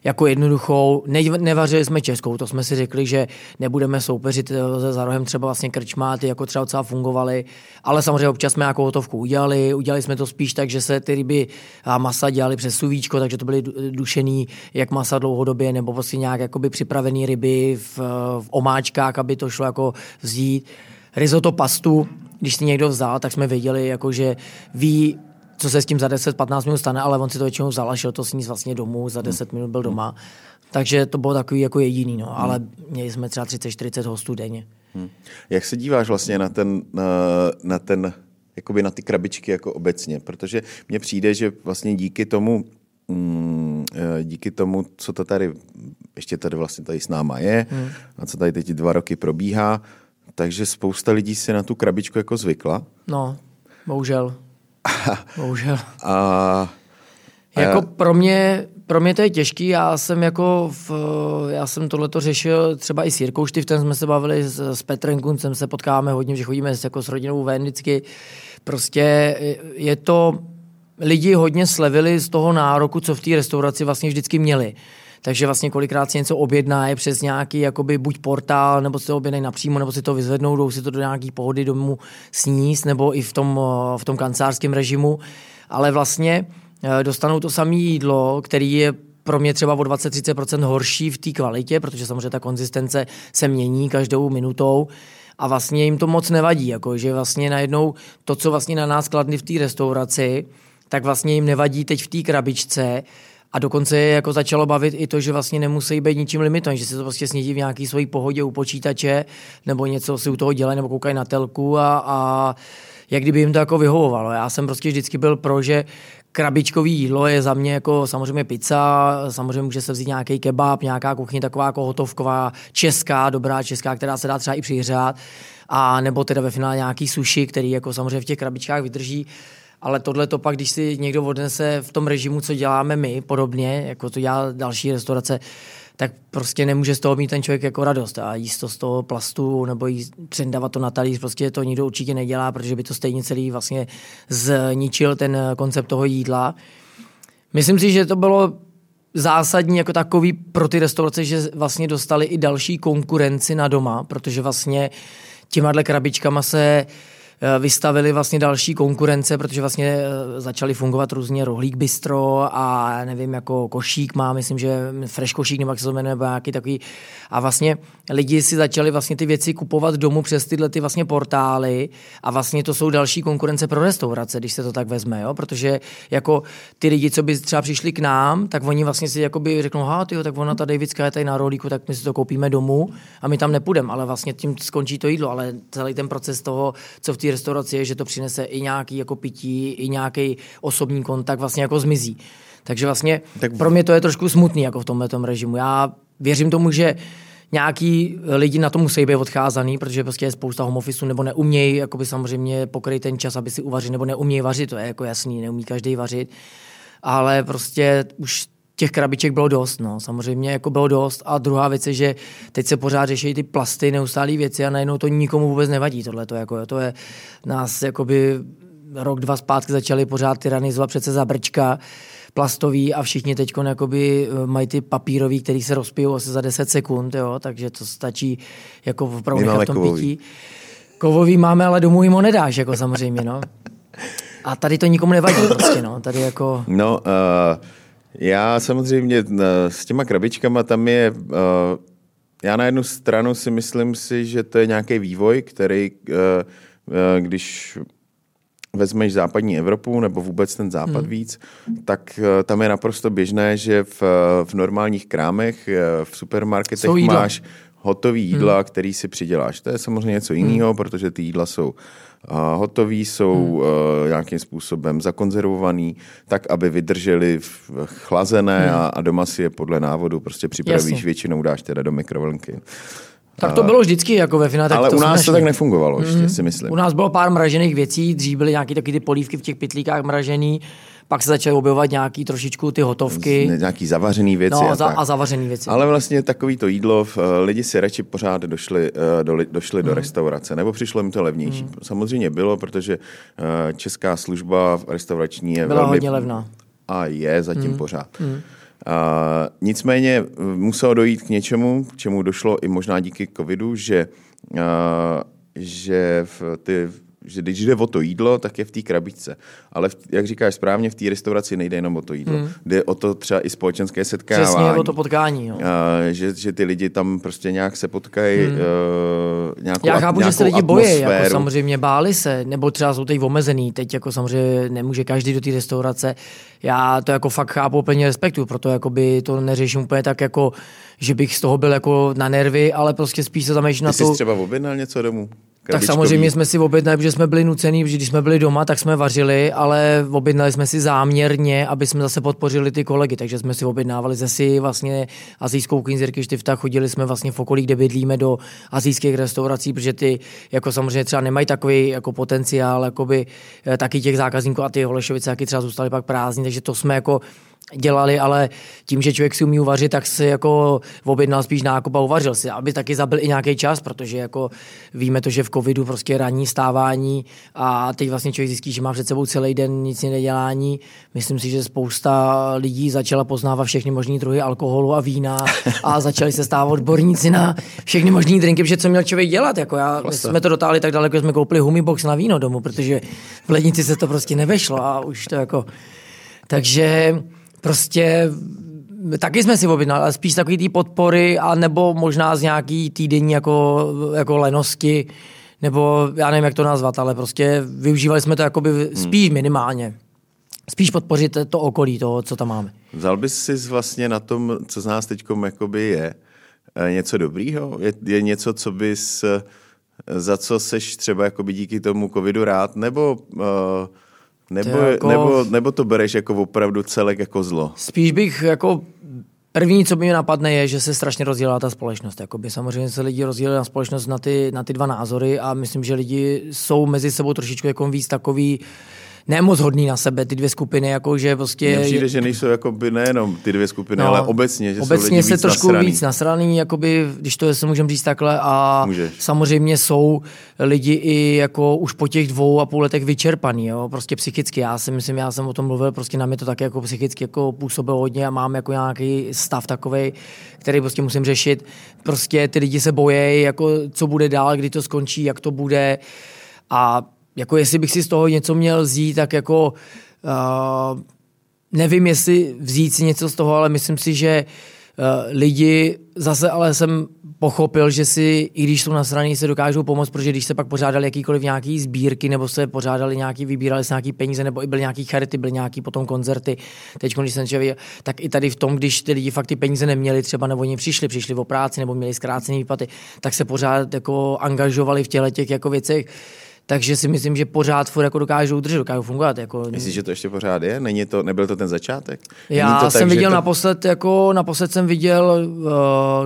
Speaker 1: jako jednoduchou. Ne, nevařili jsme českou, to jsme si řekli, že nebudeme soupeřit eh, za rohem třeba vlastně krčmáty, jako třeba docela fungovaly, ale samozřejmě občas jsme nějakou hotovku udělali. Udělali jsme to spíš tak, že se ty ryby a masa dělali přes suvíčko, takže to byly dušený jak masa dlouhodobě, nebo prostě nějak jakoby připravený ryby v, v omáčkách, aby to šlo jako vzít. Risotto pastu, když si někdo vzal, tak jsme věděli, jako, že ví, co se s tím za 10-15 minut stane, ale on si to většinou vzal a šel to sníst vlastně domů, za 10 minut byl doma. Takže to bylo takový jako jediný, no. ale měli jsme třeba 30-40 hostů denně. Hmm.
Speaker 2: Jak se díváš vlastně na ten, na, na ten jakoby na ty krabičky jako obecně, protože mně přijde, že vlastně díky tomu, mm, eh, díky tomu, co to tady, ještě tady vlastně tady s náma je hmm. a co tady teď dva roky probíhá, takže spousta lidí si na tu krabičku jako zvykla.
Speaker 1: No, bohužel. Bohužel.
Speaker 2: A
Speaker 1: Jako pro mě, pro mě to je těžký, já jsem jako, v, já jsem tohleto řešil třeba i s Jirkou Štiftem, jsme se bavili s, s Petrem Kuncem, se potkáváme hodně, že chodíme jako s rodinou ven vždycky. Prostě je to, lidi hodně slevili z toho nároku, co v té restauraci vlastně vždycky měli. Takže vlastně kolikrát si něco objedná je přes nějaký jakoby buď portál, nebo si to objednají napřímo, nebo si to vyzvednou, jdou si to do nějaký pohody domů sníst, nebo i v tom, v tom kancelářském režimu. Ale vlastně Eh, dostanou to samé jídlo, který je pro mě třeba o 20-30% horší v té kvalitě, protože samozřejmě ta konzistence se mění každou minutou a vlastně jim to moc nevadí, jako, že vlastně najednou to, co vlastně na nás kladli v té restauraci, tak vlastně jim nevadí teď v té krabičce, a dokonce je jako začalo bavit i to, že vlastně nemusí být ničím limitovaný, že si to prostě snídí v nějaký svojí pohodě u počítače, nebo něco si u toho dělají, nebo koukají na telku a, a jak kdyby jim to jako vyhovovalo. Já jsem prostě vždycky byl pro, že krabičkový jídlo je za mě jako samozřejmě pizza, samozřejmě může se vzít nějaký kebab, nějaká kuchyně taková jako hotovková, česká, dobrá česká, která se dá třeba i přihřát, a nebo teda ve finále nějaký sushi, který jako samozřejmě v těch krabičkách vydrží. Ale tohle to pak, když si někdo odnese v tom režimu, co děláme my, podobně, jako to dělá další restaurace, tak prostě nemůže z toho mít ten člověk jako radost a jíst to z toho plastu nebo jíst, přendávat to na talíř, prostě to nikdo určitě nedělá, protože by to stejně celý vlastně zničil ten koncept toho jídla. Myslím si, že to bylo zásadní jako takový pro ty restaurace, že vlastně dostali i další konkurenci na doma, protože vlastně těma krabičkama se Eh, vystavili vlastně další konkurence, protože vlastně eh, začaly fungovat různě rohlík bistro a nevím, jako košík má, myslím, že fresh košík nebo jak se to jmenuje, nějaký takový. A vlastně lidi si začali vlastně ty věci kupovat domů přes tyhle ty vlastně portály a vlastně to jsou další konkurence pro restaurace, když se to tak vezme, jo? protože jako ty lidi, co by třeba přišli k nám, tak oni vlastně si jakoby řeknou, ha, tyjo, tak ona ta Davidská je tady na rohlíku, tak my si to koupíme domů a my tam nepůjdeme, ale vlastně tím skončí to jídlo, ale celý ten proces toho, co v té restauraci je, že to přinese i nějaký jako pití, i nějaký osobní kontakt vlastně jako zmizí. Takže vlastně tak... pro mě to je trošku smutný jako v tomhle režimu. Já věřím tomu, že nějaký lidi na to musí být odcházaný, protože prostě je spousta home office, nebo neumějí jakoby samozřejmě pokryt ten čas, aby si uvařili, nebo neumějí vařit, to je jako jasný, neumí každý vařit. Ale prostě už těch krabiček bylo dost, no. Samozřejmě jako bylo dost. A druhá věc je, že teď se pořád řeší ty plasty, neustálé věci a najednou to nikomu vůbec nevadí. Tohle to, jako, to je nás jakoby rok, dva zpátky začali pořád tyranizovat přece za brčka plastový a všichni teď jakoby eh, mají ty papírový, který se rozpijou asi za 10 sekund, jo, takže to stačí jako opravdu v tom kovový. pití. Kovový máme, ale domů jim ho nedáš, jako samozřejmě, no. A tady to nikomu nevadí prostě, no. Tady jako...
Speaker 2: No, uh já samozřejmě eh, s těma krabičkama tam je, uh, já na jednu stranu si myslím si, že to je nějaký vývoj, který, uh, když vezmeš západní Evropu nebo vůbec ten západ hmm. víc, tak tam je naprosto běžné, že v, v normálních krámech, v supermarketech máš hotový jídla, hmm. který si přiděláš. To je samozřejmě něco jiného, hmm. protože ty jídla jsou uh, hotový, jsou hmm. uh, nějakým způsobem zakonzervovaný, tak, aby vydrželi chlazené hmm. a, a doma si je podle návodu prostě připravíš, Jasně. většinou dáš teda do mikrovlnky.
Speaker 1: Tak to bylo vždycky jako ve finále.
Speaker 2: Ale to u nás to tak nefungovalo, ještě mm. si myslím.
Speaker 1: U nás bylo pár mražených věcí, dřív byly nějaké taky ty polívky v těch pitlíkách mražený, pak se začaly objevovat nějaký trošičku ty hotovky.
Speaker 2: Nějaký zavařený věci.
Speaker 1: No, a, za, a zavařený věci.
Speaker 2: Ale vlastně takový to jídlo, lidi si radši pořád došli, eh, do, došli do restaurace, nebo přišlo jim to levnější. Mm. Samozřejmě bylo, protože eh, česká služba restaurační je
Speaker 1: Byla
Speaker 2: velmi...
Speaker 1: hodně levná.
Speaker 2: A je zatím mm. pořád. Mm. Uh, nicméně muselo dojít k něčemu, k čemu došlo i možná díky covidu, že, uh, že v ty že když jde o to jídlo, tak je v té krabičce. Ale v, jak říkáš správně, v té restauraci nejde jenom o to jídlo. Hmm. Jde o to třeba i společenské setkávání.
Speaker 1: Přesně o to potkání. Jo.
Speaker 2: A, že, že ty lidi tam prostě nějak se potkají, hmm. uh, nějakou
Speaker 1: Já chápu, že se lidi bojí, jako samozřejmě báli se, nebo třeba jsou teď omezený. Teď jako samozřejmě nemůže každý do té restaurace. Já to jako fakt chápu, úplně respektuju, proto jako by to neřeším úplně tak jako, že bych z toho byl jako na nervy, ale prostě spíš se tam na
Speaker 2: to. Ty jsi třeba objednal něco domů?
Speaker 1: Tak samozřejmě jsme si objednali, protože jsme byli nucený, protože když jsme byli doma, tak jsme vařili, ale objednali jsme si záměrně, aby jsme zase podpořili ty kolegy, takže jsme si objednávali zase vlastně azijskou z Štifta, chodili jsme vlastně v okolí, kde bydlíme do azijských restaurací, protože ty jako samozřejmě třeba nemají takový jako potenciál, jakoby, eh, taky těch zákazníků a ty Holešovice taky třeba zůstaly pak prázdní, takže to jsme jako dělali, ale tím, že člověk si umí uvařit, tak si jako objednal spíš nákup a uvařil si, aby taky zabil i nějaký čas, protože jako víme to, že v covidu prostě ranní stávání a teď vlastně člověk zjistí, že má před sebou celý den nic nedělání. Myslím si, že spousta lidí začala poznávat všechny možné druhy alkoholu a vína a začali se stávat odborníci na všechny možné drinky, protože co měl člověk dělat. Jako já, my jsme to dotáhli tak daleko, že jsme koupili humibox na víno domů, protože v lednici se to prostě nevešlo a už to jako... Takže prostě taky jsme si objednali, ale spíš takový té podpory a nebo možná z nějaký týdenní jako, jako lenosti, nebo já nevím, jak to nazvat, ale prostě využívali jsme to jakoby spíš minimálně. Spíš podpořit to okolí toho, co tam máme.
Speaker 2: Vzal bys si vlastně na tom, co z nás teď je, eh, něco dobrýho? Je, je něco, co bys, eh, za co seš třeba jakoby díky tomu covidu rád, nebo uh, nebo, jako... nebo, nebo to bereš jako opravdu celek jako zlo?
Speaker 1: Spíš bych jako První, co by mě napadne, je, že se strašně rozdělila ta společnost. Jakoby samozřejmě se lidi rozdělili na společnost na ty, na ty dva názory a myslím, že lidi jsou mezi sebou trošičku jako víc takový, nemoc hodný na sebe, ty dvě skupiny, jako že prostě...
Speaker 2: Mně přijde, že nejsou jako by nejenom ty dvě skupiny, no, ale obecně, že
Speaker 1: obecně
Speaker 2: jsou lidi
Speaker 1: se
Speaker 2: víc
Speaker 1: trošku
Speaker 2: nasraný.
Speaker 1: víc nasraný, jakoby, když to se můžeme říct takhle a
Speaker 2: Můžeš.
Speaker 1: samozřejmě jsou lidi i jako už po těch dvou a půl letech vyčerpaný, jo, prostě psychicky. Já si myslím, já jsem o tom mluvil, prostě na mě to tak jako psychicky jako působilo hodně a mám jako nějaký stav takový, který prostě musím řešit. Prostě ty lidi se bojejí, jako co bude dál, kdy to skončí, jak to bude a jako jestli bych si z toho něco měl vzít, tak jako uh, nevím, jestli vzít si něco z toho, ale myslím si, že uh, lidi, zase ale jsem pochopil, že si, i když jsou nasraní, se dokážou pomoct, protože když se pak pořádali jakýkoliv nějaký sbírky, nebo se pořádali nějaký, vybírali se nějaký peníze, nebo i byly nějaký charity, byly nějaký potom koncerty, teď, když jsem člověk, tak i tady v tom, když ty lidi fakt ty peníze neměli třeba, nebo oni přišli, přišli o práci, nebo měli zkrácené výplaty, tak se pořád jako angažovali v těle těch jako věcech takže si myslím, že pořád furt jako dokážou udržet, dokážou fungovat. Jako...
Speaker 2: Myslíš, že to ještě pořád je? Není to, nebyl to ten začátek?
Speaker 1: Není Já to jsem tak, viděl to... naposled, jako naposled jsem viděl, uh,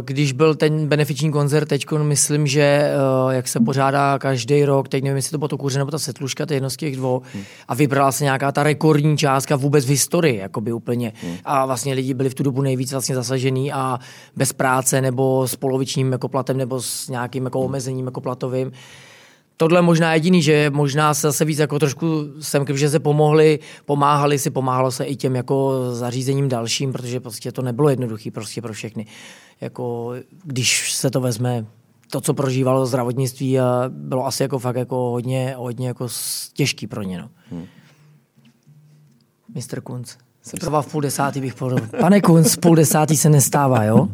Speaker 1: když byl ten benefiční koncert, teď myslím, že uh, jak se pořádá každý rok, teď nevím, jestli to bylo to kuře nebo ta setluška, to je jedno z těch dvou, hmm. a vybrala se nějaká ta rekordní částka vůbec v historii, jakoby úplně. Hmm. A vlastně lidi byli v tu dobu nejvíc vlastně zasažený a bez práce nebo s polovičním jako platem nebo s nějakým jako omezením jako platovým tohle možná jediný, že možná se zase víc jako trošku jsem, že se pomohli, pomáhali si, pomáhalo se i těm jako zařízením dalším, protože prostě to nebylo jednoduché prostě pro všechny. Jako, když se to vezme, to, co prožívalo zdravotnictví, a bylo asi jako fakt jako hodně, hodně jako těžký pro ně. No. Hmm. Mr. Kunz. Se v půl desátý bych povedal. Pane Kunz, půl desátý se nestává, jo?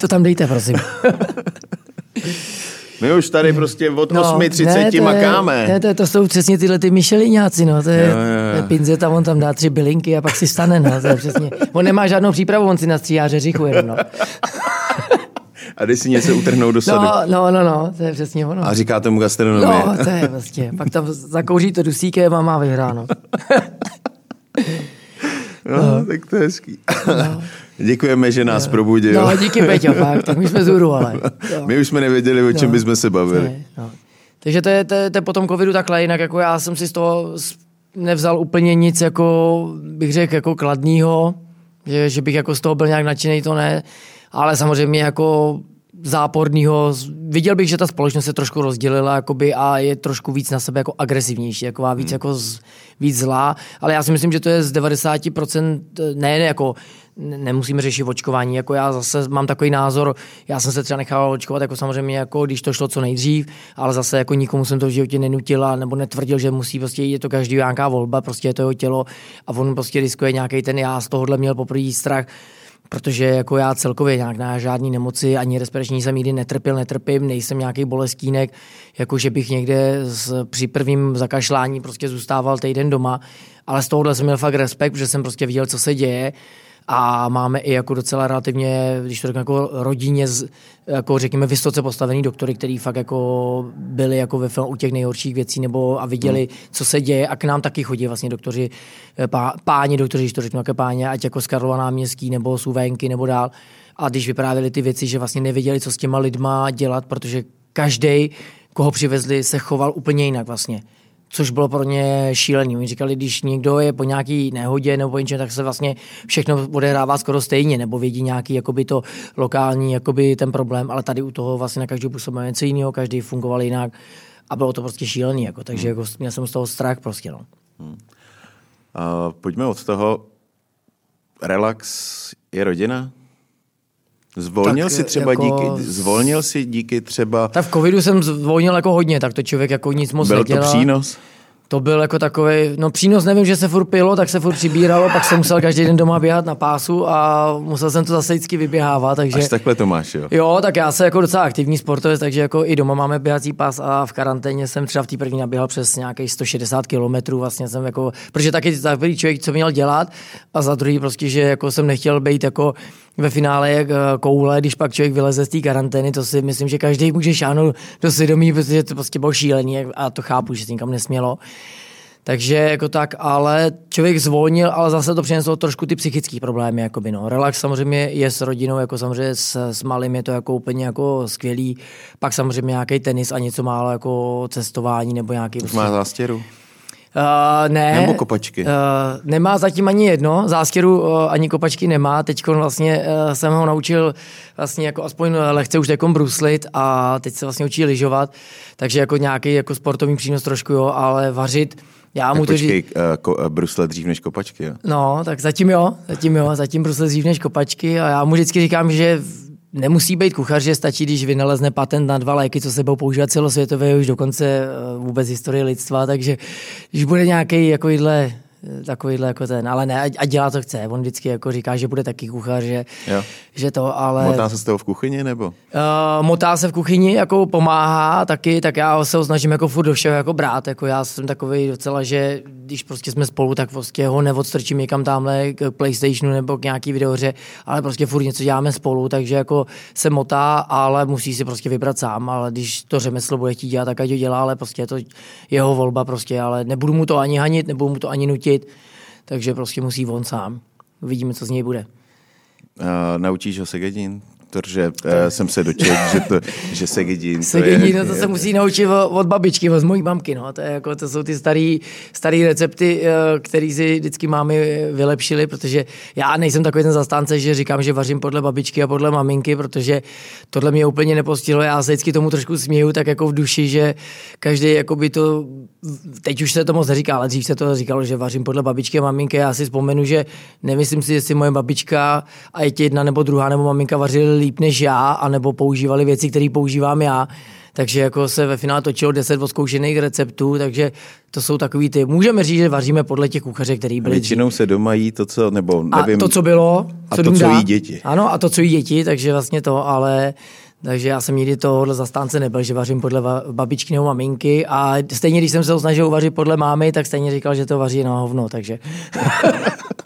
Speaker 1: To tam dejte, prosím.
Speaker 2: My už tady prostě od no, 8.30 ne, makáme.
Speaker 1: Ne, to, to jsou přesně tyhle ty Michelináci, no. To je, jo, jo. je pinzeta, on tam dá tři bylinky a pak si stane, no. To je přesně. On nemá žádnou přípravu, on si nastříhá řeřichu jenom, no.
Speaker 2: A když si něco utrhnou do sadu.
Speaker 1: No, no, no, no, to je přesně ono.
Speaker 2: A říká tomu gastronomie.
Speaker 1: No, to je vlastně. Pak tam zakouří to dusíkem a má vyhráno.
Speaker 2: no, no, tak to je hezký. No. Děkujeme, že nás no. probudil.
Speaker 1: No, díky Peťo, fakt, tak my jsme zůru, ale.
Speaker 2: Jo. My už jsme nevěděli, o čem no. bychom se bavili. Ne, no.
Speaker 1: Takže to je, to, je, to je po tom covidu takhle, jinak jako já jsem si z toho nevzal úplně nic, jako bych řekl, jako kladního, že, že bych jako z toho byl nějak nadšený, to ne, ale samozřejmě jako záporného. Viděl bych, že ta společnost se trošku rozdělila jakoby, a je trošku víc na sebe jako agresivnější, jako víc, hmm. jako z, víc zlá, ale já si myslím, že to je z 90%, ne, ne jako nemusíme řešit očkování. Jako já zase mám takový názor, já jsem se třeba nechal očkovat, jako samozřejmě, jako když to šlo co nejdřív, ale zase jako nikomu jsem to v životě nenutila nebo netvrdil, že musí, prostě je to každý nějaká volba, prostě je to jeho tělo a on prostě riskuje nějaký ten, já z tohohle měl poprvé strach, protože jako já celkově nějak na žádný nemoci ani respirační jsem nikdy netrpěl, netrpím, nejsem nějaký bolestínek, jako že bych někde z, při prvním zakašlání prostě zůstával týden doma, ale z tohohle jsem měl fakt respekt, protože jsem prostě viděl, co se děje a máme i jako docela relativně, když to řeknu, jako rodině, z, jako řekněme, vysoce postavený doktory, který fakt jako byli jako ve filmu u těch nejhorších věcí nebo a viděli, hmm. co se děje a k nám taky chodí vlastně doktoři, eh, pá, páni doktoři, když to řeknu, jaké páně, ať jako z Karlova náměstí nebo z Uvenky nebo dál. A když vyprávěli ty věci, že vlastně nevěděli, co s těma lidma dělat, protože každý, koho přivezli, se choval úplně jinak vlastně což bylo pro ně šílený. Oni říkali, když někdo je po nějaký nehodě nebo po něčem, tak se vlastně všechno odehrává skoro stejně, nebo vědí nějaký jakoby to lokální jakoby ten problém, ale tady u toho vlastně na každý působil něco jiného, každý fungoval jinak a bylo to prostě šílený, jako, takže hmm. jako, měl jsem z toho strach prostě. No. Hmm.
Speaker 2: Uh, pojďme od toho. Relax je rodina? Zvolnil tak, si třeba jako... díky, zvolnil si díky třeba...
Speaker 1: Tak v covidu jsem zvolnil jako hodně, tak to člověk jako nic moc
Speaker 2: Byl
Speaker 1: nedělal.
Speaker 2: to přínos?
Speaker 1: To byl jako takový, no přínos nevím, že se furt pilo, tak se furt přibíralo, pak jsem musel každý den doma běhat na pásu a musel jsem to zase vždycky vyběhávat. Takže,
Speaker 2: Až takhle to máš, jo?
Speaker 1: Jo, tak já jsem jako docela aktivní sportovec, takže jako i doma máme běhací pás a v karanténě jsem třeba v té první naběhal přes nějakých 160 kilometrů, vlastně jsem jako, protože taky takový člověk, co měl dělat a za druhý prostě, že jako jsem nechtěl být jako ve finále jak eh, koule, když pak člověk vyleze z té karantény, to si myslím, že každý může šáhnout do svědomí, protože to prostě bylo šílený a to chápu, že se nikam nesmělo. Takže jako tak, ale člověk zvolnil, ale zase to přineslo trošku ty psychické problémy. Jakoby, no. Relax samozřejmě je s rodinou, jako samozřejmě s, s malým je to jako úplně jako skvělý. Pak samozřejmě nějaký tenis a něco málo jako cestování nebo nějaký...
Speaker 2: Už má zástěru?
Speaker 1: Uh, ne.
Speaker 2: Nebo kopačky? Uh,
Speaker 1: nemá zatím ani jedno, zástěru uh, ani kopačky nemá. Teď vlastně uh, jsem ho naučil vlastně jako aspoň lehce už jako bruslit a teď se vlastně učí lyžovat, takže jako nějaký jako sportovní přínos trošku jo, ale vařit já
Speaker 2: tak
Speaker 1: mu
Speaker 2: to počkej, uh, ko, uh, brusle dřív než kopačky, jo?
Speaker 1: No, tak zatím jo, zatím jo, zatím brusle dřív než kopačky a já mu vždycky říkám, že nemusí být kuchař, že stačí, když vynalezne patent na dva léky, co se budou používat celosvětově už dokonce eh, vůbec historie lidstva, takže když bude nějaký jako jídle takovýhle jako ten, ale ne, a dělá to chce. On vždycky jako říká, že bude taky kuchař, že, jo. že to, ale...
Speaker 2: Motá se z toho v kuchyni, nebo? Uh,
Speaker 1: motá se v kuchyni, jako pomáhá taky, tak já se ho snažím jako furt do všeho jako brát, jako já jsem takový docela, že když prostě jsme spolu, tak prostě ho neodstrčím někam tamhle k Playstationu nebo k nějaký videoře, ale prostě furt něco děláme spolu, takže jako se motá, ale musí si prostě vybrat sám, ale když to řemeslo bude chtít dělat, tak ať ho dělá, ale prostě je to jeho volba prostě, ale nebudu mu to ani hanit, nebudu mu to ani nutit, nutit, takže prostě musí on sám. Uvidíme, co z něj bude.
Speaker 2: Uh, naučíš ho Segedin? Protože uh, jsem se dočetl, že, to, že Segedin...
Speaker 1: Segedin, no to se musí naučit od babičky, od mojí mamky, no. To, je jako, to jsou ty starý, starý recepty, uh, které si vždycky mámy vylepšily, protože já nejsem takový ten zastánce, že říkám, že vařím podle babičky a podle maminky, protože tohle mě úplně nepostihlo. Já se vždycky tomu trošku směju, tak jako v duši, že každý jako by to, teď už se to moc neříká, ale dřív se to říkalo, že vařím podle babičky a maminky. Já si vzpomenu, že nemyslím si, jestli moje babička a je jedna nebo druhá nebo maminka vařili líp než já, anebo používali věci, které používám já. Takže jako se ve finále točilo 10 odzkoušených receptů, takže to jsou takový ty. Můžeme říct, že vaříme podle těch kuchaře, který byli.
Speaker 2: Většinou se doma jí to, co, nebo nevím.
Speaker 1: A to, co bylo.
Speaker 2: Co a to, co jí děti.
Speaker 1: Ano, a to, co jí děti, takže vlastně to, ale takže já jsem nikdy tohohle zastánce nebyl, že vařím podle babičky nebo maminky a stejně, když jsem se ho snažil uvařit podle mámy, tak stejně říkal, že to vaří na hovno, takže...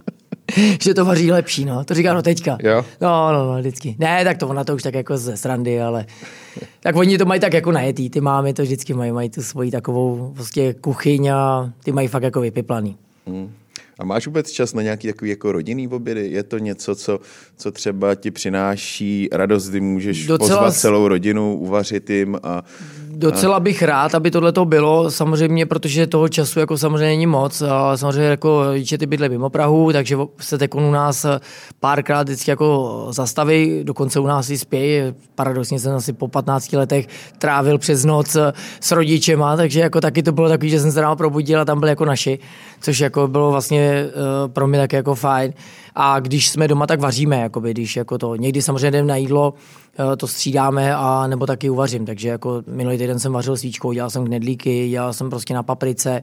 Speaker 1: že to vaří lepší, no. To říká no teďka.
Speaker 2: Jo?
Speaker 1: No, no, no, vždycky. Ne, tak to ona to už tak jako ze srandy, ale tak oni to mají tak jako najetý. Ty mámy to vždycky mají, mají tu svoji takovou prostě kuchyň a ty mají fakt jako vypiplaný. Hmm.
Speaker 2: A máš vůbec čas na nějaký takový jako rodinný obědy? Je to něco, co, co třeba ti přináší radost, kdy můžeš Docela... pozvat celou rodinu, uvařit jim a...
Speaker 1: Docela bych rád, aby tohle to bylo, samozřejmě, protože toho času jako samozřejmě není moc. Samozřejmě jako ty bydle mimo Prahu, takže se teď u nás párkrát vždycky jako zastaví, dokonce u nás i spějí. Paradoxně jsem asi po 15 letech trávil přes noc s rodičema, takže jako taky to bylo takový, že jsem se ráno probudil a tam byli jako naši, což jako bylo vlastně uh, pro mě taky jako fajn. A když jsme doma, tak vaříme, jakoby, když jako to, někdy samozřejmě jdem na jídlo, to střídáme a nebo taky uvařím, takže jako minulý týden jsem vařil svíčkou, dělal jsem knedlíky, dělal jsem prostě na paprice,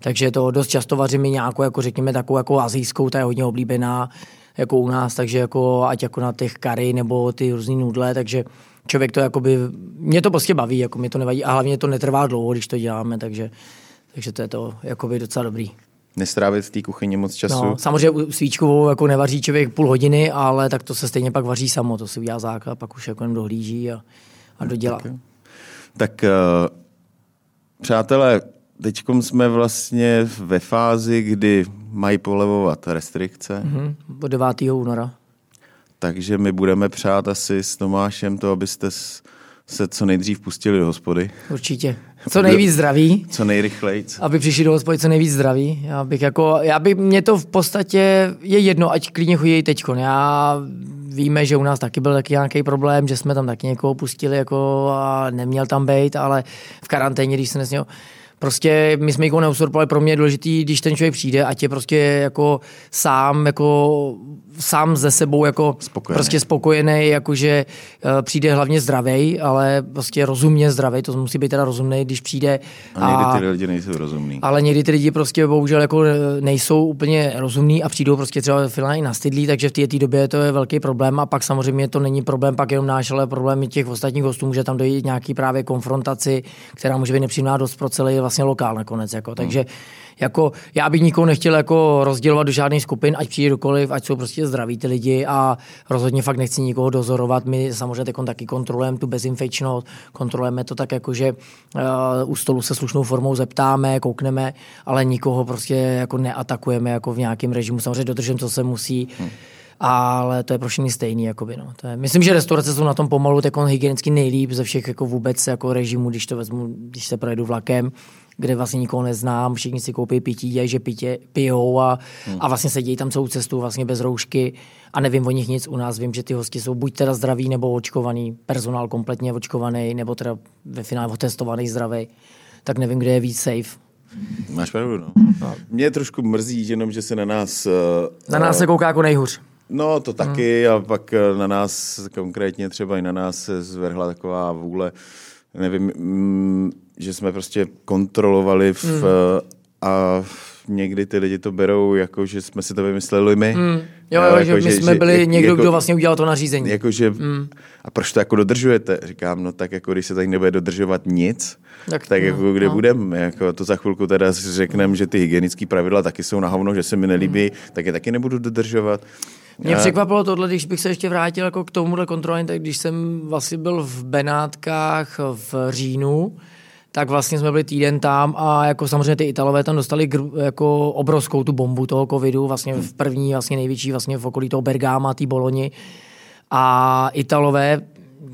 Speaker 1: takže to dost často vařím i nějakou, jako řekněme, takovou jako azijskou, ta je hodně oblíbená, jako u nás, takže jako ať jako na těch kary nebo ty různé nudle, takže člověk to jakoby, mě to prostě baví, jako mě to nevadí. A hlavně to netrvá dlouho, když to děláme, takže, takže to je to jakoby docela dobrý
Speaker 2: nestrávit v té kuchyni moc času. No,
Speaker 1: samozřejmě svíčkovou jako nevaří člověk půl hodiny, ale tak to se stejně pak vaří samo, to si udělá základ, pak už jako dohlíží a, a dodělá. Tak,
Speaker 2: tak uh, přátelé, teď jsme vlastně ve fázi, kdy mají polevovat restrikce.
Speaker 1: Mm-hmm, od 9. února.
Speaker 2: Takže my budeme přát asi s Tomášem to, abyste se co nejdřív pustili do hospody.
Speaker 1: Určitě. Co nejvíc zdraví.
Speaker 2: Co nejrychleji.
Speaker 1: Aby přišli do hospody co nejvíc zdraví. Já bych jako, já bych, mě to v podstatě je jedno, ať klidně chodí teď. Já víme, že u nás taky byl taky nějaký problém, že jsme tam taky někoho pustili jako a neměl tam být, ale v karanténě, když se nesměl, prostě my jsme nikoho neusurpovali, pro mě je důležitý, když ten člověk přijde, ať je prostě jako sám, jako sám ze sebou jako spokojený. prostě spokojený, jakože uh, přijde hlavně zdravý, ale prostě rozumně zdravý, to musí být teda rozumný, když přijde.
Speaker 2: A, a někdy ty lidi nejsou rozumní.
Speaker 1: Ale někdy ty lidi prostě bohužel jako eh, nejsou úplně rozumní a přijdou prostě třeba finálně na nastydlí, takže v té době to je velký problém a pak samozřejmě to není problém pak jenom náš, ale problém těch ostatních hostů, může tam dojít nějaký právě konfrontaci, která může být nepříjemná dost pro celý vlastně lokál nakonec. Jako. Takže hmm jako já bych nikoho nechtěl jako rozdělovat do žádných skupin, ať přijde dokoliv, ať jsou prostě zdraví ty lidi a rozhodně fakt nechci nikoho dozorovat. My samozřejmě taky kontrolujeme tu bezinfekčnost, kontrolujeme to tak jako, že uh, u stolu se slušnou formou zeptáme, koukneme, ale nikoho prostě jako neatakujeme jako v nějakém režimu. Samozřejmě dodržím, co se musí. Hmm ale to je pro všechny stejný. Jakoby, no. to je, myslím, že restaurace jsou na tom pomalu hygienicky nejlíp ze všech jako vůbec jako režimů, když to vezmu, když se projedu vlakem kde vlastně nikoho neznám, všichni si koupí pití, dělají, že pitě, pijou a, hmm. a vlastně sedí tam celou cestu vlastně bez roušky a nevím o nich nic u nás. Vím, že ty hosti jsou buď teda zdraví nebo očkovaný, personál kompletně očkovaný, nebo teda ve finále otestovaný zdravý. Tak nevím, kde je víc safe.
Speaker 2: Máš pravdu, no. Mě trošku mrzí jenom, že se na nás... Uh,
Speaker 1: na nás se kouká jako nejhůř.
Speaker 2: No, to taky hmm. a pak eh, na nás, konkrétně třeba i na nás se zvrhla taková vůle, nevím, mm, že jsme prostě kontrolovali v, mm. a někdy ty lidi to berou jako, že jsme si to vymysleli my. Mm.
Speaker 1: Jo, jo, jako, že my že, jsme byli že, někdo, jako, kdo vlastně udělal to nařízení.
Speaker 2: Jako, že, mm. A proč to jako dodržujete? Říkám, no tak jako když se tady nebude dodržovat nic, tak, tak no, jako kde no. budeme? Jako to za chvilku teda řekneme, že ty hygienické pravidla taky jsou na hovno, že se mi nelíbí, mm. tak je taky nebudu dodržovat.
Speaker 1: Mě překvapilo tohle, když bych se ještě vrátil jako k tomuhle kontrolní, tak když jsem vlastně byl v Benátkách v říjnu, tak vlastně jsme byli týden tam a jako samozřejmě ty Italové tam dostali gr- jako obrovskou tu bombu toho covidu, vlastně v první, vlastně největší vlastně v okolí toho Bergama, té Boloni. A Italové,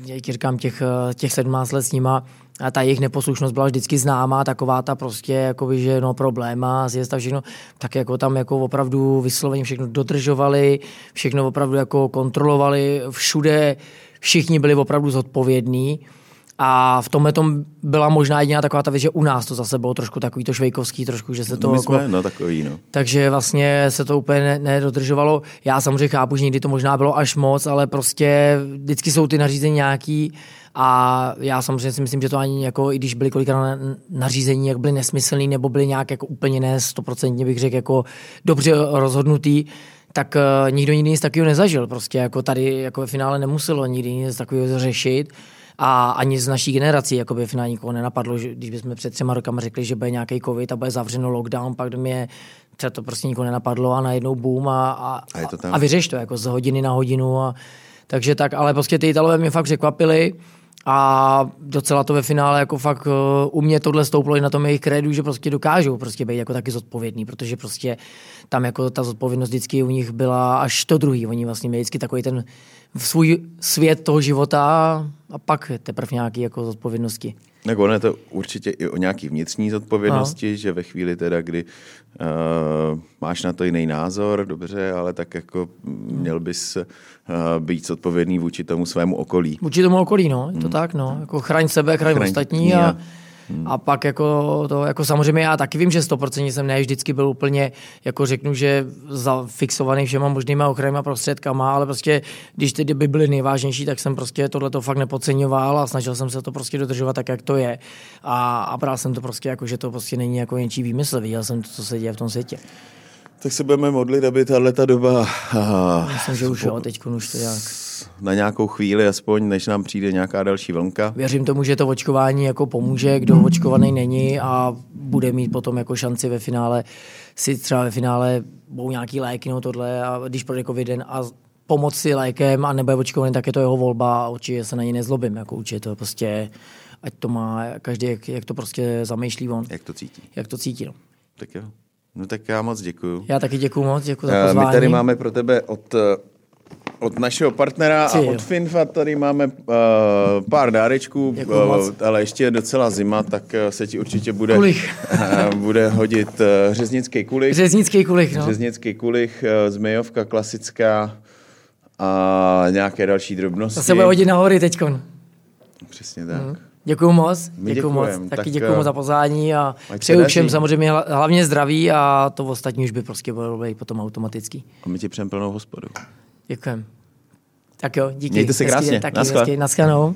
Speaker 1: jak říkám, těch, těch 17 let s nima, a ta jejich neposlušnost byla vždycky známá, taková ta prostě, jakoby, že no probléma, zjezd a všechno, tak jako tam jako opravdu vysloveně všechno dodržovali, všechno opravdu jako kontrolovali, všude všichni byli opravdu zodpovědní. A v tomhle tom byla možná jediná taková ta věc, že u nás to zase bylo trošku takový to švejkovský, trošku, že se to...
Speaker 2: My jako, jsme, no takový, no.
Speaker 1: Takže vlastně se to úplně nedodržovalo. Já samozřejmě chápu, že někdy to možná bylo až moc, ale prostě vždycky jsou ty nařízení nějaký a já samozřejmě si myslím, že to ani jako, i když byly kolikrát nařízení, jak byly nesmyslný nebo byly nějak jako úplně ne, stoprocentně bych řekl, jako dobře rozhodnutý, tak uh, nikdo jiný nic takového nezažil. Prostě jako tady jako ve finále nemuselo nikdy nic takového řešit a ani z naší generací jako by finálně nikoho nenapadlo, že když bychom před třema rokama řekli, že bude nějaký covid a bude zavřeno lockdown, pak mě třeba to prostě nikoho nenapadlo a najednou boom a, a, a, a vyřeš to jako z hodiny na hodinu. A, takže tak, ale prostě ty Italové mě fakt překvapili a docela to ve finále jako fakt uh, u mě tohle stouplo i na tom jejich kredu, že prostě dokážou prostě být jako taky zodpovědný, protože prostě tam jako ta zodpovědnost vždycky u nich byla až to druhý. Oni vlastně měli vždycky takový ten svůj svět toho života a pak teprve nějaký jako zodpovědnosti.
Speaker 2: Tak ono je to určitě i o nějaký vnitřní zodpovědnosti, no. že ve chvíli teda, kdy uh, máš na to jiný názor, dobře, ale tak jako měl bys uh, být zodpovědný vůči tomu svému okolí.
Speaker 1: Vůči tomu okolí, no, je to hmm. tak, no. Jako chraň sebe, chraň, chraň ostatní a, a Hmm. A pak jako to, jako samozřejmě já taky vím, že 100% jsem ne vždycky byl úplně, jako řeknu, že zafixovaný všema možnýma ochrannýma prostředkama, ale prostě, když ty doby byly nejvážnější, tak jsem prostě tohle to fakt nepodceňoval a snažil jsem se to prostě dodržovat tak, jak to je. A, a bral jsem to prostě jako, že to prostě není jako něčí výmysl, viděl jsem to, co se děje v tom světě.
Speaker 2: Tak se budeme modlit, aby tahle ta doba...
Speaker 1: Myslím, že už jo, teď už to jak
Speaker 2: na nějakou chvíli, aspoň než nám přijde nějaká další vlnka.
Speaker 1: Věřím tomu, že to očkování jako pomůže, kdo očkovaný není a bude mít potom jako šanci ve finále si třeba ve finále budou nějaký léky nebo tohle a když projde covidem a pomoci lékem a nebude očkovaný, tak je to jeho volba a určitě se na ní nezlobím. Jako určitě to prostě, ať to má každý, jak, jak to prostě zamýšlí on.
Speaker 2: Jak to cítí.
Speaker 1: Jak to cítí, no.
Speaker 2: Tak jo. No tak já moc děkuju.
Speaker 1: Já taky děkuju moc, děkuji za pozvání.
Speaker 2: My tady máme pro tebe od od našeho partnera a od Finfa tady máme uh, pár dárečků, uh, ale ještě je docela zima, tak uh, se ti určitě bude,
Speaker 1: Kulich.
Speaker 2: uh, bude hodit uh, řeznický kulich.
Speaker 1: Řeznický kulich, no.
Speaker 2: Řeznický kulich, uh, zmejovka klasická a nějaké další drobnosti.
Speaker 1: To se bude hodit nahory teďkon.
Speaker 2: Přesně tak.
Speaker 1: Mhm. Děkuju moc,
Speaker 2: My
Speaker 1: děkuju moc. Taky
Speaker 2: Tak,
Speaker 1: děkuju moc
Speaker 2: eh,
Speaker 1: za pozvání a přeju všem samozřejmě hla- hlavně zdraví a to ostatní už by prostě bylo potom automatický.
Speaker 2: A my ti přejeme plnou hospodu.
Speaker 1: Děkujem. Tak jo, díky.
Speaker 2: Mějte se krásně.
Speaker 1: den, Taky
Speaker 2: Naschle.
Speaker 1: hezký, naschledanou.